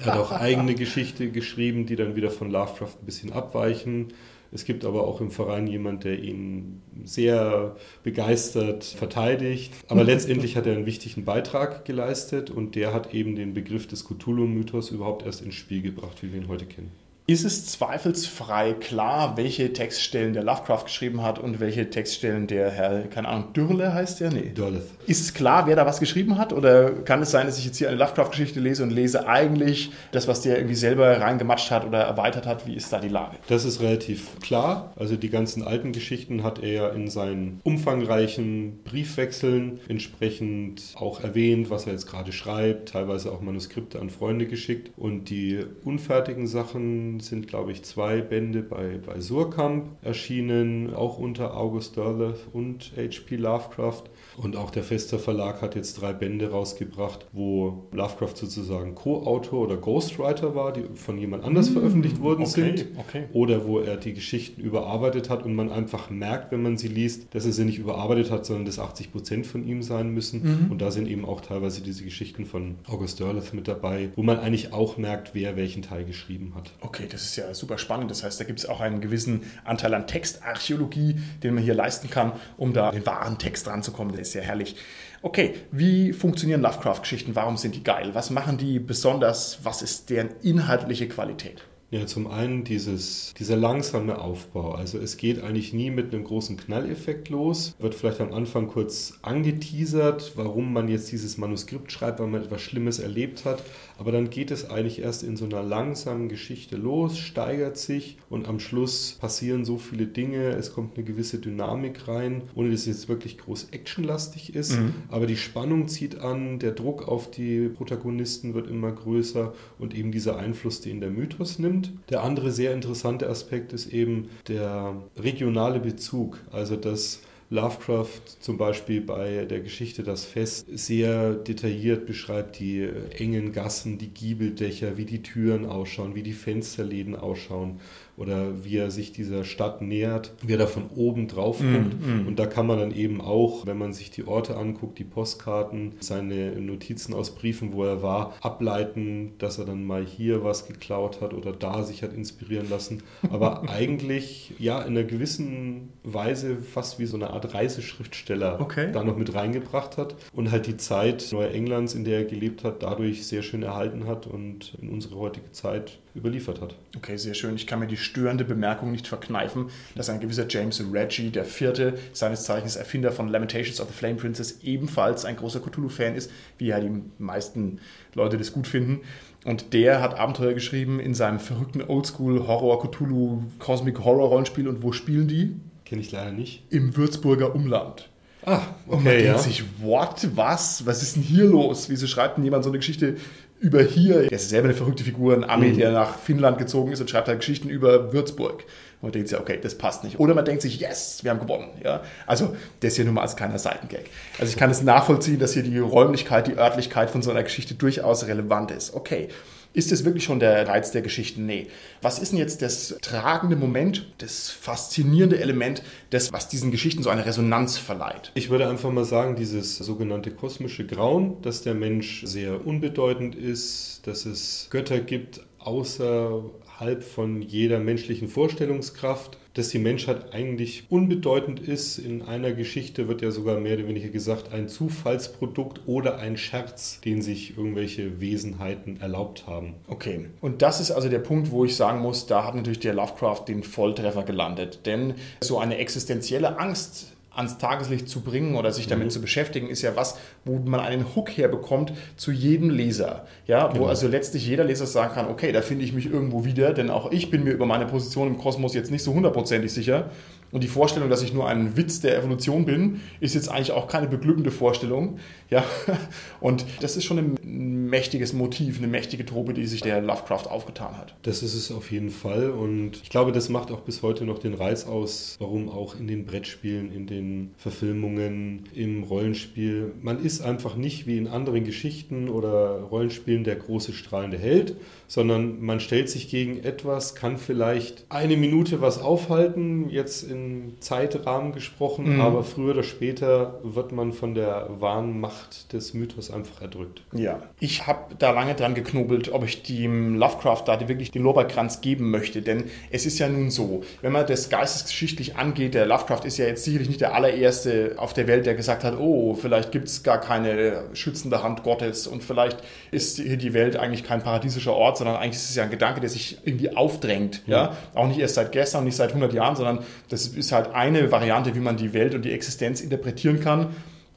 Er hat auch eigene Geschichte geschrieben, die dann wieder von Lovecraft ein bisschen abweichen. Es gibt aber auch im Verein jemand, der ihn sehr begeistert verteidigt. Aber letztendlich hat er einen wichtigen Beitrag geleistet und der hat eben den Begriff des Cthulhu-Mythos überhaupt erst ins Spiel gebracht, wie wir ihn heute kennen. Ist es zweifelsfrei klar, welche Textstellen der Lovecraft geschrieben hat und welche Textstellen der Herr, keine Ahnung, Dürle heißt der? Nee. Dürleth. Ist es klar, wer da was geschrieben hat? Oder kann es sein, dass ich jetzt hier eine Lovecraft-Geschichte lese und lese eigentlich das, was der irgendwie selber reingematscht hat oder erweitert hat? Wie ist da die Lage? Das ist relativ klar. Also die ganzen alten Geschichten hat er in seinen umfangreichen Briefwechseln entsprechend auch erwähnt, was er jetzt gerade schreibt, teilweise auch Manuskripte an Freunde geschickt. Und die unfertigen Sachen sind, glaube ich, zwei Bände bei, bei Surkamp erschienen, auch unter August Derleth und H.P. Lovecraft. Und auch der Fester Verlag hat jetzt drei Bände rausgebracht, wo Lovecraft sozusagen Co-Autor oder Ghostwriter war, die von jemand anders mmh, veröffentlicht worden okay, sind. Okay. Oder wo er die Geschichten überarbeitet hat und man einfach merkt, wenn man sie liest, dass er sie nicht überarbeitet hat, sondern dass 80 Prozent von ihm sein müssen. Mhm. Und da sind eben auch teilweise diese Geschichten von August Derleth mit dabei, wo man eigentlich auch merkt, wer welchen Teil geschrieben hat. Okay. Okay, das ist ja super spannend. Das heißt, da gibt es auch einen gewissen Anteil an Textarchäologie, den man hier leisten kann, um da den wahren Text ranzukommen. Ist ja herrlich. Okay, wie funktionieren Lovecraft-Geschichten? Warum sind die geil? Was machen die besonders? Was ist deren inhaltliche Qualität? Ja, zum einen dieses, dieser langsame Aufbau. Also es geht eigentlich nie mit einem großen Knalleffekt los. Wird vielleicht am Anfang kurz angeteasert, warum man jetzt dieses Manuskript schreibt, weil man etwas Schlimmes erlebt hat. Aber dann geht es eigentlich erst in so einer langsamen Geschichte los, steigert sich und am Schluss passieren so viele Dinge. Es kommt eine gewisse Dynamik rein, ohne dass es jetzt wirklich groß actionlastig ist. Mhm. Aber die Spannung zieht an, der Druck auf die Protagonisten wird immer größer und eben dieser Einfluss, den der Mythos nimmt. Der andere sehr interessante Aspekt ist eben der regionale Bezug, also dass Lovecraft zum Beispiel bei der Geschichte Das Fest sehr detailliert beschreibt die engen Gassen, die Giebeldächer, wie die Türen ausschauen, wie die Fensterläden ausschauen oder wie er sich dieser Stadt nähert, wie er da von oben drauf mm, guckt. Mm, mm. Und da kann man dann eben auch, wenn man sich die Orte anguckt, die Postkarten, seine Notizen aus Briefen, wo er war, ableiten, dass er dann mal hier was geklaut hat oder da sich hat inspirieren lassen. Aber <laughs> eigentlich ja in einer gewissen Weise fast wie so eine Art Reiseschriftsteller okay. da noch mit reingebracht hat und halt die Zeit Neuenglands, in der er gelebt hat, dadurch sehr schön erhalten hat und in unsere heutige Zeit überliefert hat. Okay, sehr schön. Ich kann mir die störende Bemerkung nicht verkneifen, dass ein gewisser James Reggie, der vierte, seines Zeichens Erfinder von Lamentations of the Flame Princess, ebenfalls ein großer Cthulhu-Fan ist, wie ja die meisten Leute das gut finden. Und der hat Abenteuer geschrieben in seinem verrückten Oldschool Horror Cthulhu Cosmic Horror Rollenspiel. Und wo spielen die? Kenne ich leider nicht. Im Würzburger Umland. Ah, okay, und man denkt sich, what, was, was ist denn hier los? Wieso schreibt denn jemand so eine Geschichte über hier. Er ist selber eine verrückte Figur, ein Ami, mhm. der nach Finnland gezogen ist und schreibt halt Geschichten über Würzburg. Und man denkt sich, okay, das passt nicht. Oder man denkt sich, yes, wir haben gewonnen. Ja? Also, das ist hier nur mal als kleiner Seitengag. Also, ich kann es nachvollziehen, dass hier die Räumlichkeit, die Örtlichkeit von so einer Geschichte durchaus relevant ist. Okay. Ist das wirklich schon der Reiz der Geschichten? Nee. Was ist denn jetzt das tragende Moment, das faszinierende Element, das, was diesen Geschichten so eine Resonanz verleiht? Ich würde einfach mal sagen, dieses sogenannte kosmische Grauen, dass der Mensch sehr unbedeutend ist, dass es Götter gibt außerhalb von jeder menschlichen Vorstellungskraft dass die Menschheit eigentlich unbedeutend ist. In einer Geschichte wird ja sogar mehr oder weniger gesagt, ein Zufallsprodukt oder ein Scherz, den sich irgendwelche Wesenheiten erlaubt haben. Okay, und das ist also der Punkt, wo ich sagen muss, da hat natürlich der Lovecraft den Volltreffer gelandet. Denn so eine existenzielle Angst ans Tageslicht zu bringen oder sich damit mhm. zu beschäftigen, ist ja was, wo man einen Hook herbekommt zu jedem Leser. Ja, genau. wo also letztlich jeder Leser sagen kann, okay, da finde ich mich irgendwo wieder, denn auch ich bin mir über meine Position im Kosmos jetzt nicht so hundertprozentig sicher. Und die Vorstellung, dass ich nur ein Witz der Evolution bin, ist jetzt eigentlich auch keine beglückende Vorstellung. Ja, <laughs> und das ist schon ein mächtiges Motiv, eine mächtige Trope, die sich der Lovecraft aufgetan hat. Das ist es auf jeden Fall. Und ich glaube, das macht auch bis heute noch den Reiz aus, warum auch in den Brettspielen, in den Verfilmungen, im Rollenspiel, man ist einfach nicht wie in anderen Geschichten oder Rollenspielen der große strahlende Held, sondern man stellt sich gegen etwas, kann vielleicht eine Minute was aufhalten, jetzt in Zeitrahmen gesprochen, mhm. aber früher oder später wird man von der wahren Macht des Mythos einfach erdrückt. Ja, ich habe da lange dran geknobelt, ob ich dem Lovecraft da wirklich den Lorbeerkranz geben möchte, denn es ist ja nun so, wenn man das geistesgeschichtlich angeht, der Lovecraft ist ja jetzt sicherlich nicht der allererste auf der Welt, der gesagt hat, oh, vielleicht gibt es gar keine schützende Hand Gottes und vielleicht ist hier die Welt eigentlich kein paradiesischer Ort, sondern eigentlich ist es ja ein Gedanke, der sich irgendwie aufdrängt. Ja. ja? Auch nicht erst seit gestern, nicht seit 100 Jahren, sondern das ist halt eine Variante, wie man die Welt und die Existenz interpretieren kann.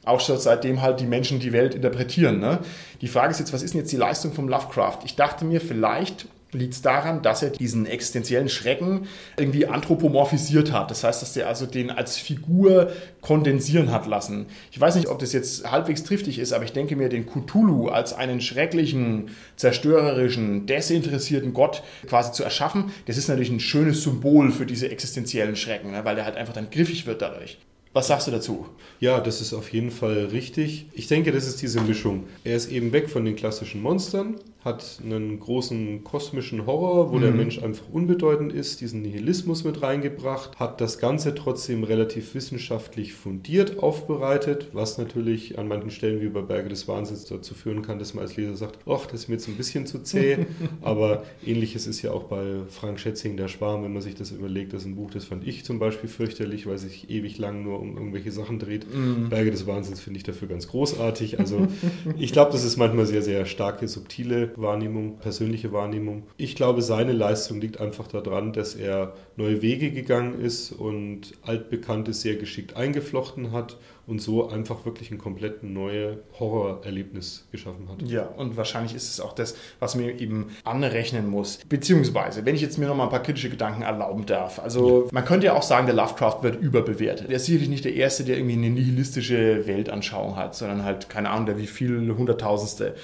Auch schon seitdem halt die Menschen die Welt interpretieren. Ne? Die Frage ist jetzt, was ist denn jetzt die Leistung vom Lovecraft? Ich dachte mir, vielleicht liegt es daran, dass er diesen existenziellen Schrecken irgendwie anthropomorphisiert hat. Das heißt, dass er also den als Figur kondensieren hat lassen. Ich weiß nicht, ob das jetzt halbwegs triftig ist, aber ich denke mir, den Cthulhu als einen schrecklichen, zerstörerischen, desinteressierten Gott quasi zu erschaffen, das ist natürlich ein schönes Symbol für diese existenziellen Schrecken, ne? weil der halt einfach dann griffig wird dadurch. Was sagst du dazu? Ja, das ist auf jeden Fall richtig. Ich denke, das ist diese Mischung. Er ist eben weg von den klassischen Monstern, hat einen großen kosmischen Horror, wo mhm. der Mensch einfach unbedeutend ist, diesen Nihilismus mit reingebracht, hat das Ganze trotzdem relativ wissenschaftlich fundiert aufbereitet, was natürlich an manchen Stellen wie bei Berge des Wahnsinns dazu führen kann, dass man als Leser sagt, ach, das ist mir jetzt ein bisschen zu zäh, <laughs> aber ähnliches ist ja auch bei Frank Schätzing, der Schwarm, wenn man sich das überlegt, das ist ein Buch, das fand ich zum Beispiel fürchterlich, weil sich ewig lang nur um irgendwelche Sachen dreht. Mhm. Berge des Wahnsinns finde ich dafür ganz großartig. Also ich glaube, das ist manchmal sehr, sehr starke, subtile Wahrnehmung, persönliche Wahrnehmung. Ich glaube, seine Leistung liegt einfach daran, dass er neue Wege gegangen ist und altbekanntes sehr geschickt eingeflochten hat und so einfach wirklich ein komplett neues Horrorerlebnis geschaffen hat. Ja, und wahrscheinlich ist es auch das, was mir eben anrechnen muss. Beziehungsweise, wenn ich jetzt mir noch mal ein paar kritische Gedanken erlauben darf. Also, ja. man könnte ja auch sagen, der Lovecraft wird überbewertet. Er ist sicherlich nicht der Erste, der irgendwie eine nihilistische Weltanschauung hat, sondern halt, keine Ahnung, der wie viel Hunderttausendste.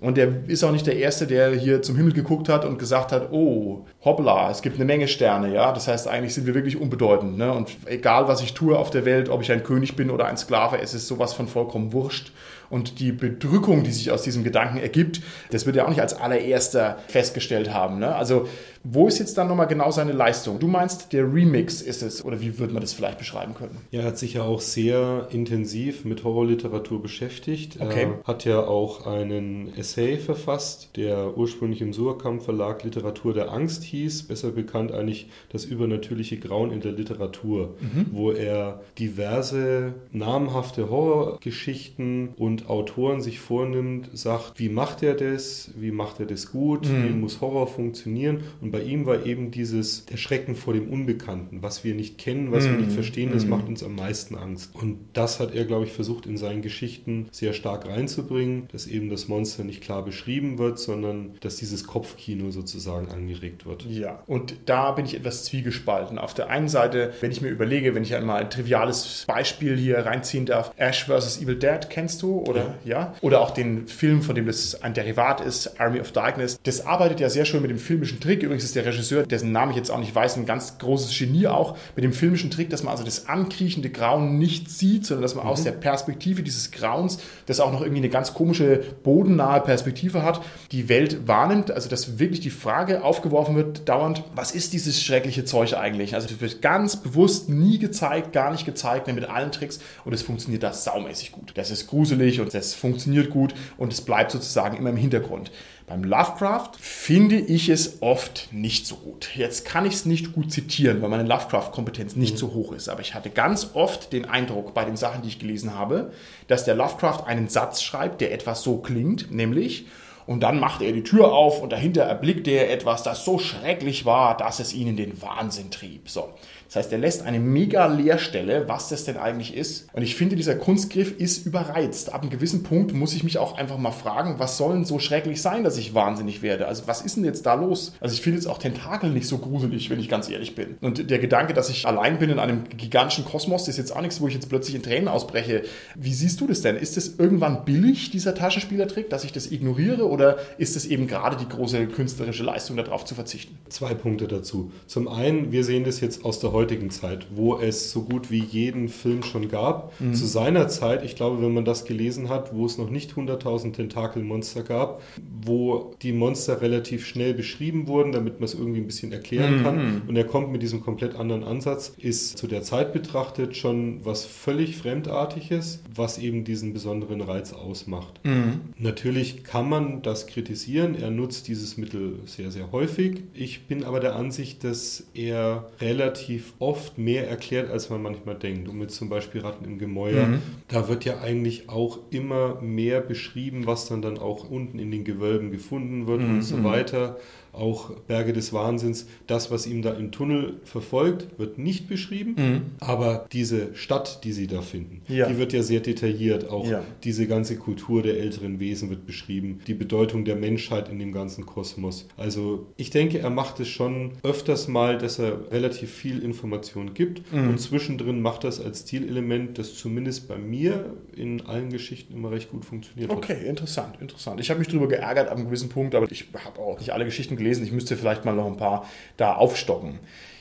Und er ist auch nicht der Erste, der hier zum Himmel geguckt hat und gesagt hat, oh, hoppla, es gibt eine Menge Sterne, ja. Das heißt, eigentlich sind wir wirklich unbedeutend. Ne? Und egal, was ich tue auf der Welt, ob ich ein König bin oder ein Sklave, es ist sowas von vollkommen wurscht. Und die Bedrückung, die sich aus diesem Gedanken ergibt, das wird er auch nicht als allererster festgestellt haben. Ne? Also wo ist jetzt dann nochmal genau seine Leistung? Du meinst, der Remix ist es, oder wie würde man das vielleicht beschreiben können? Ja, er hat sich ja auch sehr intensiv mit Horrorliteratur beschäftigt. Okay. Er hat ja auch einen Essay verfasst, der ursprünglich im Surkamp Verlag Literatur der Angst hieß, besser bekannt eigentlich das übernatürliche Grauen in der Literatur, mhm. wo er diverse namhafte Horrorgeschichten und Autoren sich vornimmt, sagt, wie macht er das, wie macht er das gut, mhm. wie muss Horror funktionieren und bei ihm war eben dieses, der Schrecken vor dem Unbekannten, was wir nicht kennen, was mm. wir nicht mhm. verstehen, das mm. macht uns am meisten Angst. Und das hat er, glaube ich, versucht in seinen Geschichten sehr stark reinzubringen, dass eben das Monster nicht klar beschrieben wird, sondern dass dieses Kopfkino sozusagen angeregt wird. Ja, und da bin ich etwas zwiegespalten. Auf der einen Seite, wenn ich mir überlege, wenn ich einmal ein triviales Beispiel hier reinziehen darf, Ash vs. Evil Dead kennst du, oder? Ja. ja. Oder auch den Film, von dem das ein Derivat ist, Army of Darkness. Das arbeitet ja sehr schön mit dem filmischen Trick. Übrigens ist der Regisseur, dessen Namen ich jetzt auch nicht weiß, ein ganz großes Genie auch mit dem filmischen Trick, dass man also das ankriechende Grauen nicht sieht, sondern dass man mhm. aus der Perspektive dieses Grauens, das auch noch irgendwie eine ganz komische, bodennahe Perspektive hat, die Welt wahrnimmt. Also dass wirklich die Frage aufgeworfen wird, dauernd, was ist dieses schreckliche Zeug eigentlich? Also das wird ganz bewusst nie gezeigt, gar nicht gezeigt, mit allen Tricks und es funktioniert da saumäßig gut. Das ist gruselig und das funktioniert gut und es bleibt sozusagen immer im Hintergrund. Beim Lovecraft finde ich es oft nicht so gut. Jetzt kann ich es nicht gut zitieren, weil meine Lovecraft-Kompetenz nicht mhm. so hoch ist. Aber ich hatte ganz oft den Eindruck bei den Sachen, die ich gelesen habe, dass der Lovecraft einen Satz schreibt, der etwas so klingt, nämlich und dann macht er die Tür auf und dahinter erblickt er etwas, das so schrecklich war, dass es ihn in den Wahnsinn trieb. So. Das heißt, er lässt eine mega Leerstelle, was das denn eigentlich ist. Und ich finde, dieser Kunstgriff ist überreizt. Ab einem gewissen Punkt muss ich mich auch einfach mal fragen, was soll denn so schrecklich sein, dass ich wahnsinnig werde? Also was ist denn jetzt da los? Also ich finde jetzt auch Tentakel nicht so gruselig, wenn ich ganz ehrlich bin. Und der Gedanke, dass ich allein bin in einem gigantischen Kosmos, ist jetzt auch nichts, wo ich jetzt plötzlich in Tränen ausbreche. Wie siehst du das denn? Ist es irgendwann billig, dieser Taschenspielertrick, dass ich das ignoriere? Oder ist es eben gerade die große künstlerische Leistung, darauf zu verzichten? Zwei Punkte dazu. Zum einen, wir sehen das jetzt aus der heutigen Zeit, wo es so gut wie jeden Film schon gab. Mhm. Zu seiner Zeit, ich glaube, wenn man das gelesen hat, wo es noch nicht 100.000 Tentakelmonster gab, wo die Monster relativ schnell beschrieben wurden, damit man es irgendwie ein bisschen erklären mhm. kann. Und er kommt mit diesem komplett anderen Ansatz, ist zu der Zeit betrachtet schon was völlig Fremdartiges, was eben diesen besonderen Reiz ausmacht. Mhm. Natürlich kann man das kritisieren. Er nutzt dieses Mittel sehr, sehr häufig. Ich bin aber der Ansicht, dass er relativ oft oft mehr erklärt, als man manchmal denkt. Und mit zum Beispiel Ratten im Gemäuer, mhm. da wird ja eigentlich auch immer mehr beschrieben, was dann dann auch unten in den Gewölben gefunden wird mhm. und so weiter auch Berge des Wahnsinns. Das, was ihm da im Tunnel verfolgt, wird nicht beschrieben, mhm. aber diese Stadt, die sie da finden, ja. die wird ja sehr detailliert. Auch ja. diese ganze Kultur der älteren Wesen wird beschrieben, die Bedeutung der Menschheit in dem ganzen Kosmos. Also ich denke, er macht es schon öfters mal, dass er relativ viel Information gibt mhm. und zwischendrin macht das als Stilelement, das zumindest bei mir in allen Geschichten immer recht gut funktioniert okay, hat. Okay, interessant, interessant. Ich habe mich darüber geärgert ab einem gewissen Punkt, aber ich habe auch nicht alle Geschichten gelesen. Ich müsste vielleicht mal noch ein paar da aufstocken.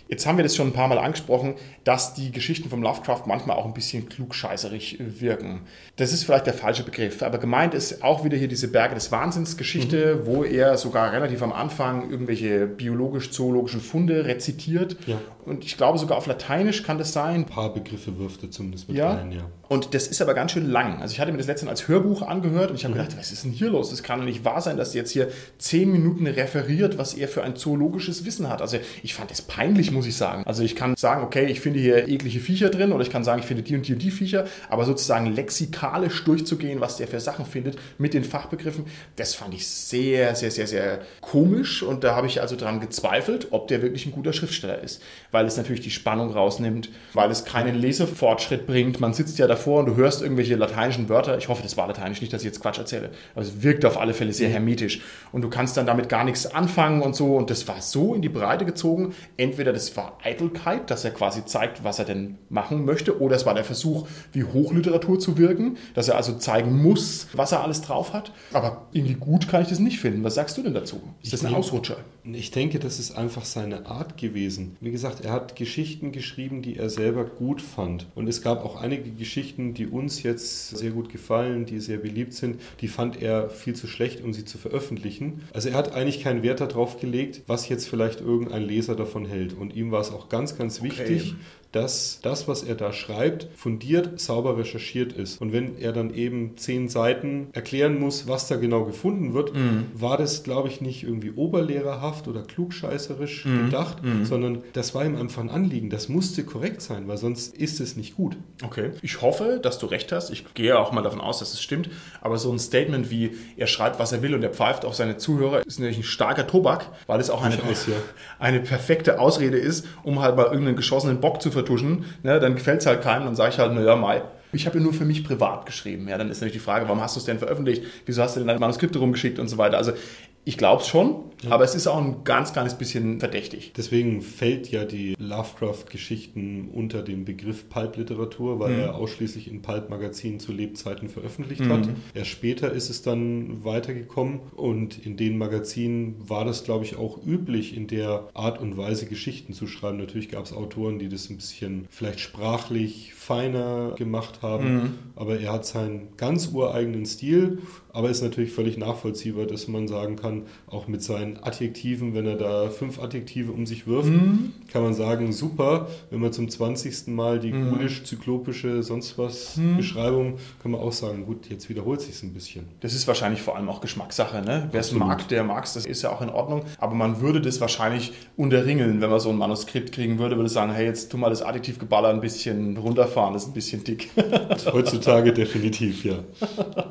Jetzt haben wir das schon ein paar Mal angesprochen, dass die Geschichten vom Lovecraft manchmal auch ein bisschen klugscheißerig wirken. Das ist vielleicht der falsche Begriff, aber gemeint ist auch wieder hier diese Berge des Wahnsinns Geschichte, mhm. wo er sogar relativ am Anfang irgendwelche biologisch-zoologischen Funde rezitiert. Ja. Und ich glaube sogar auf Lateinisch kann das sein. Ein paar Begriffe wirft er zumindest mit ja. rein, ja. Und das ist aber ganz schön lang. Also ich hatte mir das letztens als Hörbuch angehört und ich habe mhm. gedacht, was ist denn hier los? Das kann doch nicht wahr sein, dass er jetzt hier zehn Minuten referiert, was er für ein zoologisches Wissen hat. Also ich fand das peinlich, muss ich sagen. Also ich kann sagen, okay, ich finde hier eklige Viecher drin oder ich kann sagen, ich finde die und die und die Viecher, aber sozusagen lexikalisch durchzugehen, was der für Sachen findet mit den Fachbegriffen, das fand ich sehr, sehr, sehr, sehr komisch und da habe ich also dran gezweifelt, ob der wirklich ein guter Schriftsteller ist, weil es natürlich die Spannung rausnimmt, weil es keinen Lesefortschritt bringt. Man sitzt ja davor und du hörst irgendwelche lateinischen Wörter. Ich hoffe, das war lateinisch, nicht, dass ich jetzt Quatsch erzähle, aber es wirkt auf alle Fälle sehr hermetisch und du kannst dann damit gar nichts anfangen und so und das war so in die Breite gezogen. Entweder das war Eitelkeit, dass er quasi zeigt, was er denn machen möchte, oder es war der Versuch, wie Hochliteratur zu wirken, dass er also zeigen muss, was er alles drauf hat. Aber irgendwie gut kann ich das nicht finden. Was sagst du denn dazu? Ist das ein Ausrutscher? Ich denke, das ist einfach seine Art gewesen. Wie gesagt, er hat Geschichten geschrieben, die er selber gut fand. Und es gab auch einige Geschichten, die uns jetzt sehr gut gefallen, die sehr beliebt sind, die fand er viel zu schlecht, um sie zu veröffentlichen. Also er hat eigentlich keinen Wert darauf gelegt, was jetzt vielleicht irgendein Leser davon hält. Und ihm war es auch ganz, ganz wichtig, okay dass das, was er da schreibt, fundiert, sauber recherchiert ist. Und wenn er dann eben zehn Seiten erklären muss, was da genau gefunden wird, mhm. war das, glaube ich, nicht irgendwie oberlehrerhaft oder klugscheißerisch mhm. gedacht, mhm. sondern das war ihm einfach ein Anliegen. Das musste korrekt sein, weil sonst ist es nicht gut. Okay. Ich hoffe, dass du recht hast. Ich gehe auch mal davon aus, dass es stimmt. Aber so ein Statement wie, er schreibt, was er will und er pfeift auf seine Zuhörer, ist natürlich ein starker Tobak, weil es auch eine, eine perfekte Ausrede ist, um halt mal irgendeinen geschossenen Bock zu vertuschen, ne, dann gefällt es halt keinem, dann sage ich halt, naja, Mai. Ich habe ja nur für mich privat geschrieben. Ja, dann ist natürlich die Frage, warum hast du es denn veröffentlicht? Wieso hast du denn deine Manuskripte rumgeschickt und so weiter? Also ich glaube es schon, ja. aber es ist auch ein ganz kleines bisschen verdächtig. Deswegen fällt ja die Lovecraft-Geschichten unter den Begriff Pulp-Literatur, weil mhm. er ausschließlich in Pulp-Magazinen zu Lebzeiten veröffentlicht mhm. hat. Erst später ist es dann weitergekommen und in den Magazinen war das, glaube ich, auch üblich, in der Art und Weise Geschichten zu schreiben. Natürlich gab es Autoren, die das ein bisschen vielleicht sprachlich feiner gemacht haben, mhm. aber er hat seinen ganz ureigenen Stil aber ist natürlich völlig nachvollziehbar, dass man sagen kann, auch mit seinen Adjektiven, wenn er da fünf Adjektive um sich wirft, mhm. kann man sagen, super. Wenn man zum 20. Mal die mhm. gulisch-zyklopische, sonst was mhm. Beschreibung, kann man auch sagen, gut, jetzt wiederholt sich ein bisschen. Das ist wahrscheinlich vor allem auch Geschmackssache. Ne? Wer es mag, der mag es, das ist ja auch in Ordnung. Aber man würde das wahrscheinlich unterringeln, wenn man so ein Manuskript kriegen würde, würde sagen, hey, jetzt tu mal das Adjektivgeballer ein bisschen runterfahren, das ist ein bisschen dick. Heutzutage definitiv, ja.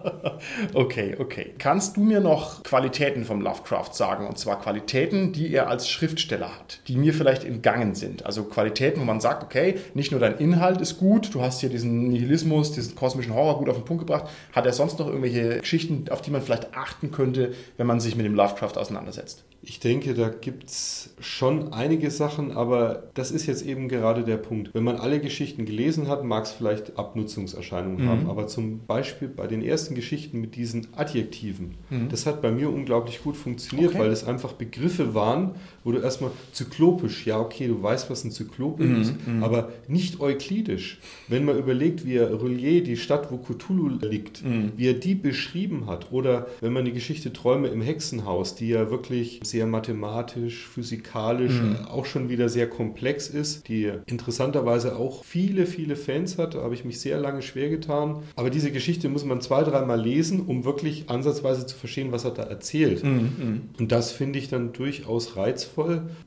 <laughs> okay. Okay, okay. Kannst du mir noch Qualitäten vom Lovecraft sagen? Und zwar Qualitäten, die er als Schriftsteller hat, die mir vielleicht entgangen sind. Also Qualitäten, wo man sagt, okay, nicht nur dein Inhalt ist gut, du hast hier diesen Nihilismus, diesen kosmischen Horror gut auf den Punkt gebracht. Hat er sonst noch irgendwelche Geschichten, auf die man vielleicht achten könnte, wenn man sich mit dem Lovecraft auseinandersetzt? Ich denke, da gibt es schon einige Sachen, aber das ist jetzt eben gerade der Punkt. Wenn man alle Geschichten gelesen hat, mag es vielleicht Abnutzungserscheinungen mhm. haben. Aber zum Beispiel bei den ersten Geschichten mit diesen Adjektiven, mhm. das hat bei mir unglaublich gut funktioniert, okay. weil es einfach Begriffe waren, wo du erstmal zyklopisch, ja okay, du weißt, was ein Zyklop mhm. ist, mhm. aber nicht euklidisch. Wenn man überlegt, wie er Relier, die Stadt, wo Cthulhu liegt, mhm. wie er die beschrieben hat, oder wenn man die Geschichte Träume im Hexenhaus, die ja wirklich sehr mathematisch, physikalisch, mhm. auch schon wieder sehr komplex ist, die interessanterweise auch viele, viele Fans hat. Da habe ich mich sehr lange schwer getan. Aber diese Geschichte muss man zwei, dreimal lesen, um wirklich ansatzweise zu verstehen, was er da erzählt. Mhm. mhm. Und das finde ich dann durchaus reizvoll,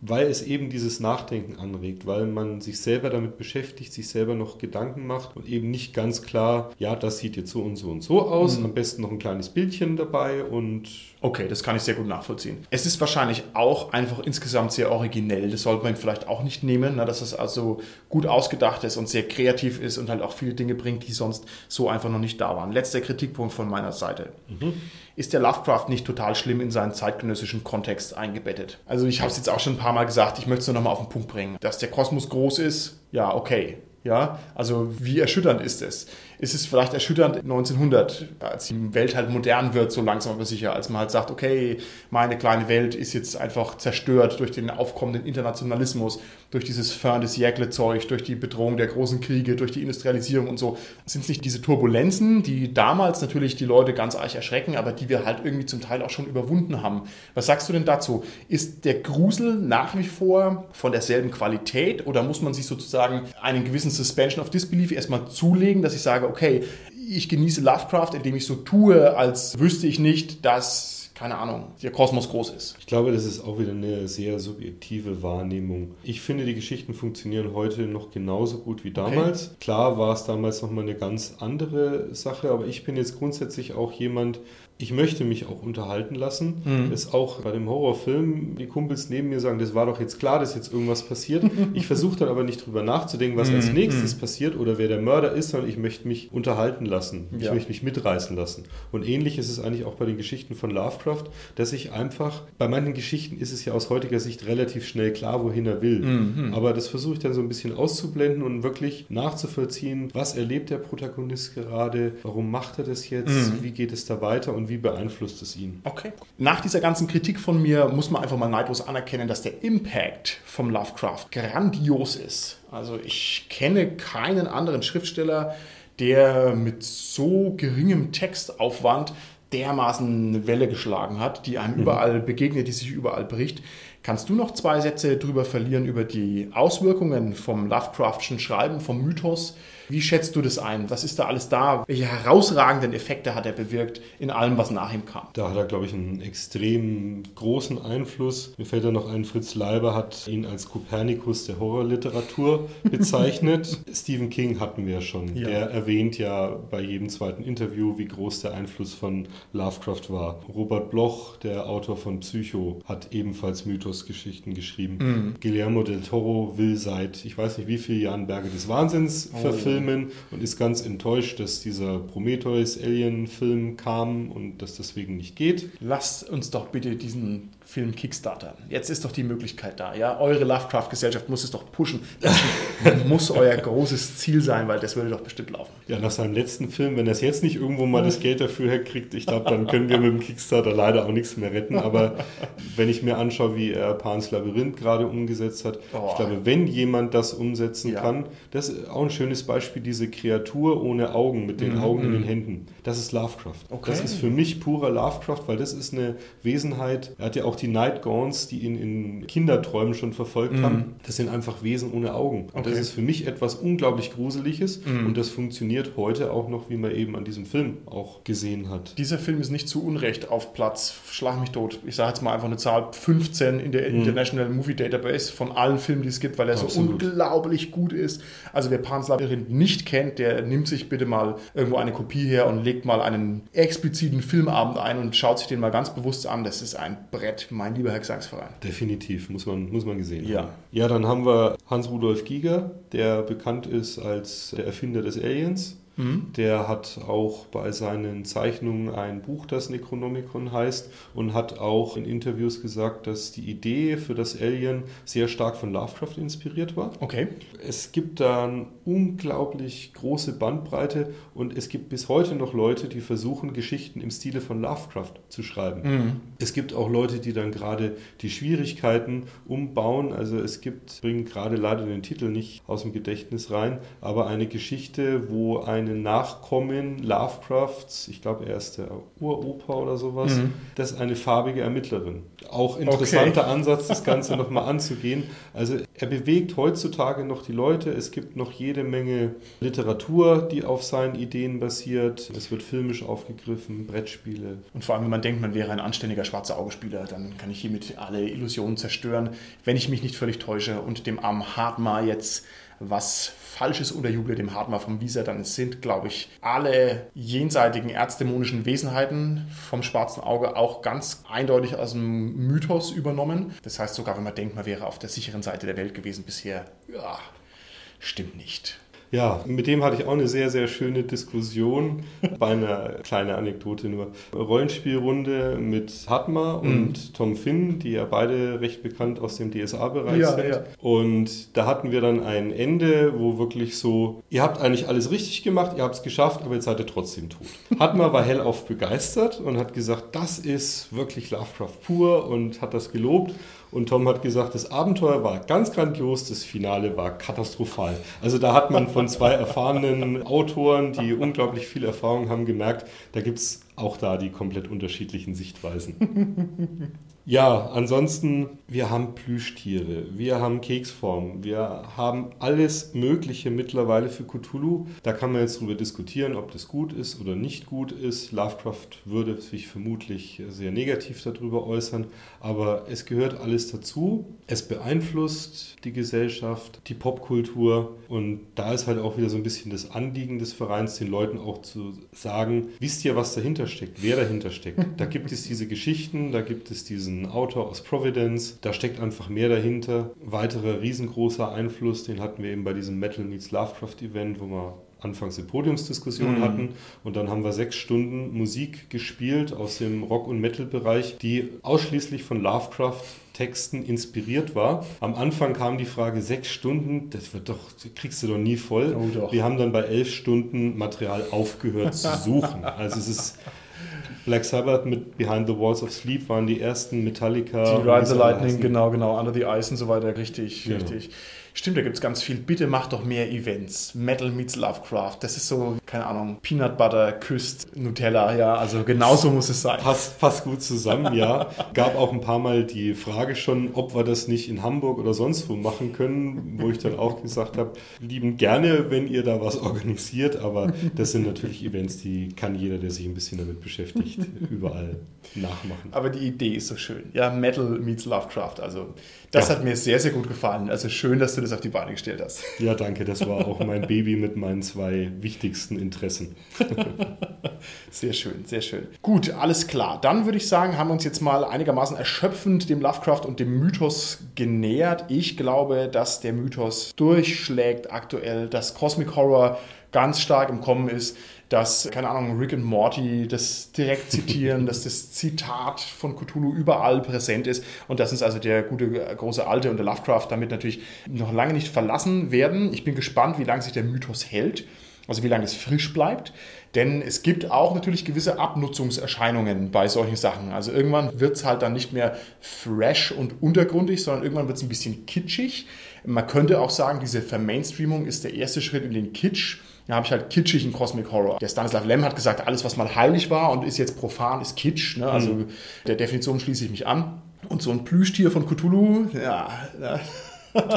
weil es eben dieses Nachdenken anregt, weil man sich selber damit beschäftigt, sich selber noch Gedanken macht und eben nicht ganz klar, ja, das sieht jetzt so und so und so aus. Mhm. Am besten noch ein kleines Bildchen dabei und Okay, das kann ich sehr gut nachvollziehen. Es ist wahrscheinlich auch einfach insgesamt sehr originell. Das sollte man vielleicht auch nicht nehmen, ne, dass es also gut ausgedacht ist und sehr kreativ ist und halt auch viele Dinge bringt, die sonst so einfach noch nicht da waren. Letzter Kritikpunkt von meiner Seite. Mhm. Ist der Lovecraft nicht total schlimm in seinen zeitgenössischen Kontext eingebettet? Also ich habe es jetzt auch schon ein paar Mal gesagt, ich möchte es nur noch mal auf den Punkt bringen. Dass der Kosmos groß ist, ja, okay Ja, also wie erschütternd ist es? Ist es vielleicht erschütternd 1900, als die Welt halt modern wird, so langsam aber sicher, als man halt sagt, okay, meine kleine Welt ist jetzt einfach zerstört durch den aufkommenden Internationalismus, durch dieses Fin des Jäckle-Zeug, durch die Bedrohung der großen Kriege, durch die Industrialisierung und so. Sind es nicht diese Turbulenzen, die damals natürlich die Leute ganz arg erschrecken, aber die wir halt irgendwie zum Teil auch schon überwunden haben? Was sagst du denn dazu? Ist der Grusel nach wie vor von derselben Qualität oder muss man sich sozusagen einen gewissen Suspension of Disbelief erstmal zulegen, dass ich sage, okay, ich genieße Lovecraft, indem ich so tue, als wüsste ich nicht, dass keine Ahnung, der Kosmos groß ist. Ich glaube, das ist auch wieder eine sehr subjektive Wahrnehmung. Ich finde, die Geschichten funktionieren heute noch genauso gut wie damals. Okay. Klar war es damals nochmal eine ganz andere Sache, aber ich bin jetzt grundsätzlich auch jemand, ich möchte mich auch unterhalten lassen. Mhm. Ist auch bei dem Horrorfilm, die Kumpels neben mir sagen, das war doch jetzt klar, dass jetzt irgendwas passiert. <laughs> ich versuche dann aber nicht drüber nachzudenken, was mhm. als nächstes mhm. passiert oder wer der Mörder ist, sondern ich möchte mich unterhalten lassen. Ich ja. möchte mich mitreißen lassen. Und ähnlich ist es eigentlich auch bei den Geschichten von Lovecraft, dass ich einfach, bei manchen Geschichten ist es ja aus heutiger Sicht relativ schnell klar, wohin er will. Mhm. Aber das versuche ich dann so ein bisschen auszublenden und wirklich nachzuvollziehen, was erlebt der Protagonist gerade, warum macht er das jetzt, mhm. wie geht es da weiter und wie beeinflusst es ihn? Okay. Nach dieser ganzen Kritik von mir muss man einfach mal neidlos anerkennen, dass der Impact vom Lovecraft grandios ist. Also ich kenne keinen anderen Schriftsteller, der mit so geringem Textaufwand dermaßen eine Welle geschlagen hat, die einem mhm. überall begegnet, die sich überall bricht. Kannst du noch zwei Sätze darüber verlieren, über die Auswirkungen vom Lovecraftschen Schreiben, vom Mythos wie schätzt du das ein? Was ist da alles da? Welche herausragenden Effekte hat er bewirkt in allem, was nach ihm kam? Da hat er, glaube ich, einen extrem großen Einfluss. Mir fällt da noch ein, Fritz Leiber hat ihn als Kopernikus der Horrorliteratur <laughs> bezeichnet. Stephen King hatten wir ja schon. Ja. Der erwähnt ja bei jedem zweiten Interview, wie groß der Einfluss von Lovecraft war. Robert Bloch, der Autor von Psycho, hat ebenfalls Mythosgeschichten geschrieben. Mhm. Guillermo del Toro will seit, ich weiß nicht wie vielen Jahren Berge des Wahnsinns oh. verfilmen Filmen und ist ganz enttäuscht, dass dieser Prometheus-Alien-Film kam und dass deswegen nicht geht. Lasst uns doch bitte diesen Film Kickstarter. Jetzt ist doch die Möglichkeit da. Ja, eure Lovecraft-Gesellschaft muss es doch pushen. Das <laughs> muss euer großes Ziel sein, weil das würde doch bestimmt laufen. Ja, nach seinem letzten Film, wenn er es jetzt nicht irgendwo mal das Geld dafür herkriegt, ich glaube, dann können wir mit dem Kickstarter leider auch nichts mehr retten. Aber wenn ich mir anschaue, wie er Pans Labyrinth gerade umgesetzt hat, oh. ich glaube, wenn jemand das umsetzen ja. kann, das ist auch ein schönes Beispiel, diese Kreatur ohne Augen, mit den mhm. Augen in den Händen. Das ist Lovecraft. Okay. Das ist für mich purer Lovecraft, weil das ist eine Wesenheit. Er hat ja auch die Night Gauns, die ihn in Kinderträumen schon verfolgt mhm. haben. Das sind einfach Wesen ohne Augen. Und okay. das ist für mich etwas unglaublich Gruseliges mhm. und das funktioniert heute auch noch, wie man eben an diesem Film auch gesehen hat. Dieser Film ist nicht zu Unrecht auf Platz, schlag mich tot, ich sage jetzt mal einfach eine Zahl, 15 in der mhm. International Movie Database von allen Filmen, die es gibt, weil er Absolut. so unglaublich gut ist. Also wer Pan's Labyrinth nicht kennt, der nimmt sich bitte mal irgendwo eine Kopie her und legt mal einen expliziten Filmabend ein und schaut sich den mal ganz bewusst an. Das ist ein Brett, mein lieber Herr Gesangsverein. Definitiv, muss man, muss man gesehen ja. haben. Ja, dann haben wir Hans-Rudolf Giger, der bekannt ist als der Erfinder des Aliens. Mhm. Der hat auch bei seinen Zeichnungen ein Buch, das Necronomicon heißt, und hat auch in Interviews gesagt, dass die Idee für das Alien sehr stark von Lovecraft inspiriert war. Okay. Es gibt da eine unglaublich große Bandbreite und es gibt bis heute noch Leute, die versuchen, Geschichten im Stile von Lovecraft zu schreiben. Mhm. Es gibt auch Leute, die dann gerade die Schwierigkeiten umbauen. Also es gibt, bringen gerade leider den Titel nicht aus dem Gedächtnis rein, aber eine Geschichte, wo eine eine Nachkommen Lovecrafts, ich glaube er ist der Uropa oder sowas, mhm. das ist eine farbige Ermittlerin. Auch interessanter okay. Ansatz, das Ganze <laughs> nochmal anzugehen. Also er bewegt heutzutage noch die Leute. Es gibt noch jede Menge Literatur, die auf seinen Ideen basiert. Es wird filmisch aufgegriffen, Brettspiele. Und vor allem, wenn man denkt, man wäre ein anständiger schwarzer Augespieler, dann kann ich hiermit alle Illusionen zerstören, wenn ich mich nicht völlig täusche und dem armen Hartmar jetzt was Falsches unterjuble dem Hartmar vom Wieser, dann sind, glaube ich, alle jenseitigen erzdämonischen Wesenheiten vom schwarzen Auge auch ganz eindeutig aus dem Mythos übernommen. Das heißt, sogar wenn man denkt, man wäre auf der sicheren Seite der Welt gewesen bisher, ja, stimmt nicht. Ja, mit dem hatte ich auch eine sehr, sehr schöne Diskussion <laughs> bei einer kleinen Anekdote nur. Rollenspielrunde mit Hatma mhm. und Tom Finn, die ja beide recht bekannt aus dem DSA-Bereich ja, sind. Ja. Und da hatten wir dann ein Ende, wo wirklich so, ihr habt eigentlich alles richtig gemacht, ihr habt es geschafft, aber jetzt seid ihr trotzdem tot. <laughs> Hatma war hellauf begeistert und hat gesagt, das ist wirklich Lovecraft pur und hat das gelobt. Und Tom hat gesagt, das Abenteuer war ganz grandios, das Finale war katastrophal. Also da hat man von zwei erfahrenen Autoren, die unglaublich viel Erfahrung haben, gemerkt, da gibt es auch da die komplett unterschiedlichen Sichtweisen. Ja, ansonsten, wir haben Plüschtiere, wir haben Keksformen, wir haben alles Mögliche mittlerweile für Cthulhu. Da kann man jetzt darüber diskutieren, ob das gut ist oder nicht gut ist. Lovecraft würde sich vermutlich sehr negativ darüber äußern, aber es gehört alles dazu. Es beeinflusst die Gesellschaft, die Popkultur und da ist halt auch wieder so ein bisschen das Anliegen des Vereins, den Leuten auch zu sagen, wisst ihr, was dahinter steckt, wer dahinter steckt. Da gibt es diese Geschichten, da gibt es diesen ein Autor aus Providence. Da steckt einfach mehr dahinter. Weiterer riesengroßer Einfluss, den hatten wir eben bei diesem Metal Meets Lovecraft Event, wo wir anfangs eine Podiumsdiskussion mhm. hatten und dann haben wir sechs Stunden Musik gespielt aus dem Rock- und Metal-Bereich, die ausschließlich von Lovecraft Texten inspiriert war. Am Anfang kam die Frage, sechs Stunden, das wird doch, kriegst du doch nie voll. Oh doch. Wir haben dann bei elf Stunden Material aufgehört zu suchen. Also es ist Black Sabbath mit Behind the Walls of Sleep waren die ersten Metallica. Die Ride the Lightning, genau, genau, Under the Ice und so weiter, richtig, genau. richtig. Stimmt, da gibt es ganz viel. Bitte mach doch mehr Events. Metal meets Lovecraft. Das ist so, keine Ahnung, Peanut Butter küsst Nutella, ja. Also genauso muss es sein. Passt, passt gut zusammen, ja. Gab auch ein paar Mal die Frage schon, ob wir das nicht in Hamburg oder sonst wo machen können, wo ich dann auch gesagt habe, lieben gerne, wenn ihr da was organisiert, aber das sind natürlich Events, die kann jeder, der sich ein bisschen damit beschäftigt, überall nachmachen. Aber die Idee ist so schön. Ja, Metal meets Lovecraft. Also das ja. hat mir sehr, sehr gut gefallen. Also schön, dass du das auf die Beine gestellt hast. Ja, danke. Das war auch mein Baby mit meinen zwei wichtigsten Interessen. <laughs> sehr schön, sehr schön. Gut, alles klar. Dann würde ich sagen, haben wir uns jetzt mal einigermaßen erschöpfend dem Lovecraft und dem Mythos genähert. Ich glaube, dass der Mythos durchschlägt aktuell, dass Cosmic Horror ganz stark im Kommen ist dass, keine Ahnung, Rick und Morty das direkt zitieren, <laughs> dass das Zitat von Cthulhu überall präsent ist und dass uns also der gute große Alte und der Lovecraft damit natürlich noch lange nicht verlassen werden. Ich bin gespannt, wie lange sich der Mythos hält, also wie lange es frisch bleibt. Denn es gibt auch natürlich gewisse Abnutzungserscheinungen bei solchen Sachen. Also irgendwann wird es halt dann nicht mehr fresh und untergrundig, sondern irgendwann wird es ein bisschen kitschig. Man könnte auch sagen, diese Vermainstreamung ist der erste Schritt in den Kitsch da habe ich halt kitschigen Cosmic Horror. Der Stanislav Lem hat gesagt, alles, was mal heilig war und ist jetzt profan, ist Kitsch. Ne? Also mhm. der Definition schließe ich mich an. Und so ein Plüschtier von Cthulhu, ja, ja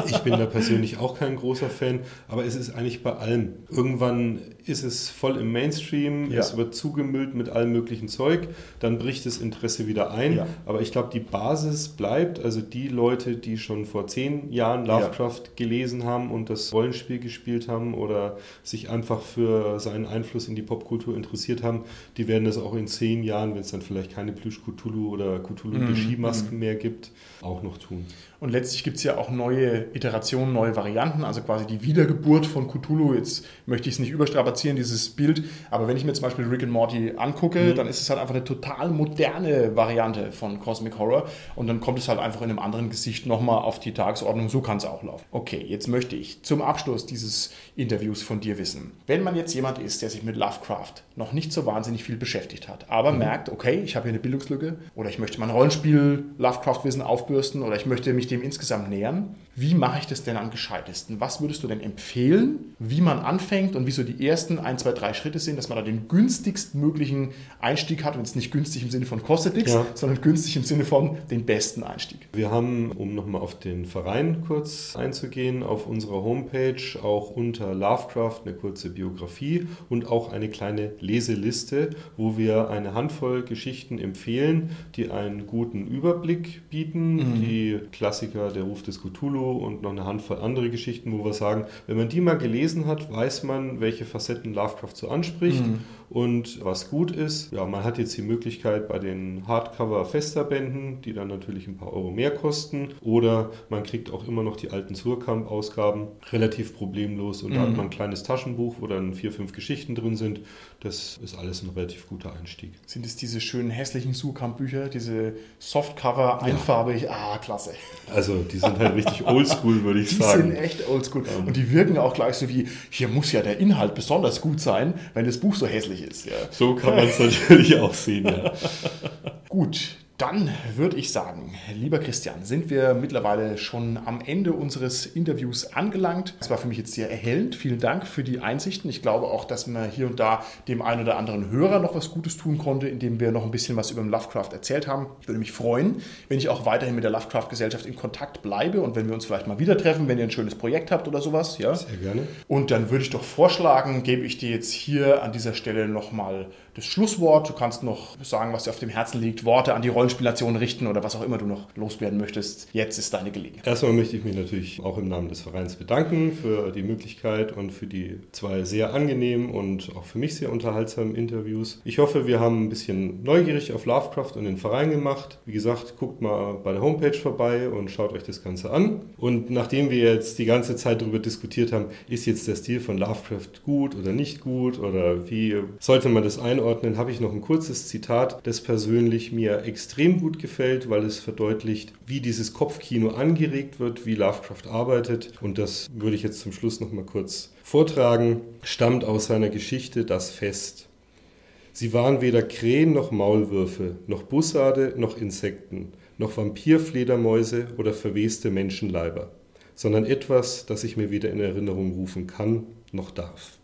ich bin da persönlich auch kein großer Fan, aber es ist eigentlich bei allem. Irgendwann ist es voll im Mainstream, ja. es wird zugemüllt mit allem möglichen Zeug, dann bricht das Interesse wieder ein. Ja. Aber ich glaube, die Basis bleibt, also die Leute, die schon vor zehn Jahren Lovecraft ja. gelesen haben und das Rollenspiel gespielt haben oder sich einfach für seinen Einfluss in die Popkultur interessiert haben, die werden das auch in zehn Jahren, wenn es dann vielleicht keine Plüsch-Cthulhu oder Cthulhu-Skimasken mhm. mehr gibt, auch noch tun. Und letztlich gibt es ja auch neue Iterationen, neue Varianten, also quasi die Wiedergeburt von Cthulhu. Jetzt möchte ich es nicht überstrapazieren, dieses Bild, aber wenn ich mir zum Beispiel Rick and Morty angucke, mhm. dann ist es halt einfach eine total moderne Variante von Cosmic Horror und dann kommt es halt einfach in einem anderen Gesicht nochmal auf die Tagesordnung. So kann es auch laufen. Okay, jetzt möchte ich zum Abschluss dieses Interviews von dir wissen. Wenn man jetzt jemand ist, der sich mit Lovecraft noch nicht so wahnsinnig viel beschäftigt hat, aber mhm. merkt, okay, ich habe hier eine Bildungslücke oder ich möchte mein Rollenspiel Lovecraft-Wissen aufbürsten oder ich möchte mich dem insgesamt nähern, wie mache ich das denn am gescheitesten? Was würdest du denn empfehlen, wie man anfängt und wie so die ersten ein, zwei, drei Schritte sind, dass man da den günstigstmöglichen Einstieg hat und jetzt nicht günstig im Sinne von kostet nichts, ja. sondern günstig im Sinne von den besten Einstieg? Wir haben, um nochmal auf den Verein kurz einzugehen, auf unserer Homepage auch unter Lovecraft eine kurze Biografie und auch eine kleine Leseliste, wo wir eine Handvoll Geschichten empfehlen, die einen guten Überblick bieten, mhm. die Klassiker, der Ruf des Cthulhu und noch eine Handvoll andere Geschichten, wo wir sagen, wenn man die mal gelesen hat, weiß man, welche Facetten Lovecraft so anspricht mhm. Und was gut ist. Ja, man hat jetzt die Möglichkeit bei den Hardcover-Festerbänden, die dann natürlich ein paar Euro mehr kosten, oder man kriegt auch immer noch die alten Surkamp-Ausgaben relativ problemlos und mhm. da hat mhm. man ein kleines Taschenbuch, wo dann vier, fünf Geschichten drin sind. Das ist alles ein relativ guter Einstieg. Sind es diese schönen hässlichen Surkamp-Bücher, diese Softcover, einfarbig? Ja. Ah, klasse. Also die sind halt richtig oldschool, würde ich die sagen. Die sind echt oldschool. Ähm. Und die wirken auch gleich so wie, hier muss ja der Inhalt besonders gut sein, wenn das Buch so hässlich ist. Ja. So kann man es natürlich auch sehen, ja. <laughs> Gut, dann würde ich sagen, lieber Christian, sind wir mittlerweile schon am Ende unseres Interviews angelangt. Es war für mich jetzt sehr erhellend. Vielen Dank für die Einsichten. Ich glaube auch, dass man hier und da dem einen oder anderen Hörer noch was Gutes tun konnte, indem wir noch ein bisschen was über Lovecraft erzählt haben. Ich würde mich freuen, wenn ich auch weiterhin mit der Lovecraft-Gesellschaft in Kontakt bleibe und wenn wir uns vielleicht mal wieder treffen, wenn ihr ein schönes Projekt habt oder sowas. Ja? Sehr gerne. Und dann würde ich doch vorschlagen, gebe ich dir jetzt hier an dieser Stelle nochmal das Schlusswort. Du kannst noch sagen, was dir auf dem Herzen liegt, Worte an die Rollenspielation richten oder was auch immer du noch loswerden möchtest. Jetzt ist deine Gelegenheit. Erstmal möchte ich mich natürlich auch im Namen des Vereins bedanken für die Möglichkeit und für die zwei sehr angenehmen und auch für mich sehr unterhaltsamen Interviews. Ich hoffe, wir haben ein bisschen neugierig auf Lovecraft und den Verein gemacht. Wie gesagt, guckt mal bei der Homepage vorbei und schaut euch das Ganze an. Und nachdem wir jetzt die ganze Zeit darüber diskutiert haben, ist jetzt der Stil von Lovecraft gut oder nicht gut oder wie sollte man das einordnen, einordnen, habe ich noch ein kurzes Zitat, das persönlich mir extrem gut gefällt, weil es verdeutlicht, wie dieses Kopfkino angeregt wird, wie Lovecraft arbeitet. Und das würde ich jetzt zum Schluss noch mal kurz vortragen. Stammt aus seiner Geschichte Das Fest. Sie waren weder Krähen noch Maulwürfe, noch Bussarde noch Insekten, noch Vampirfledermäuse oder verweste Menschenleiber, sondern etwas, das ich mir weder in Erinnerung rufen kann noch darf.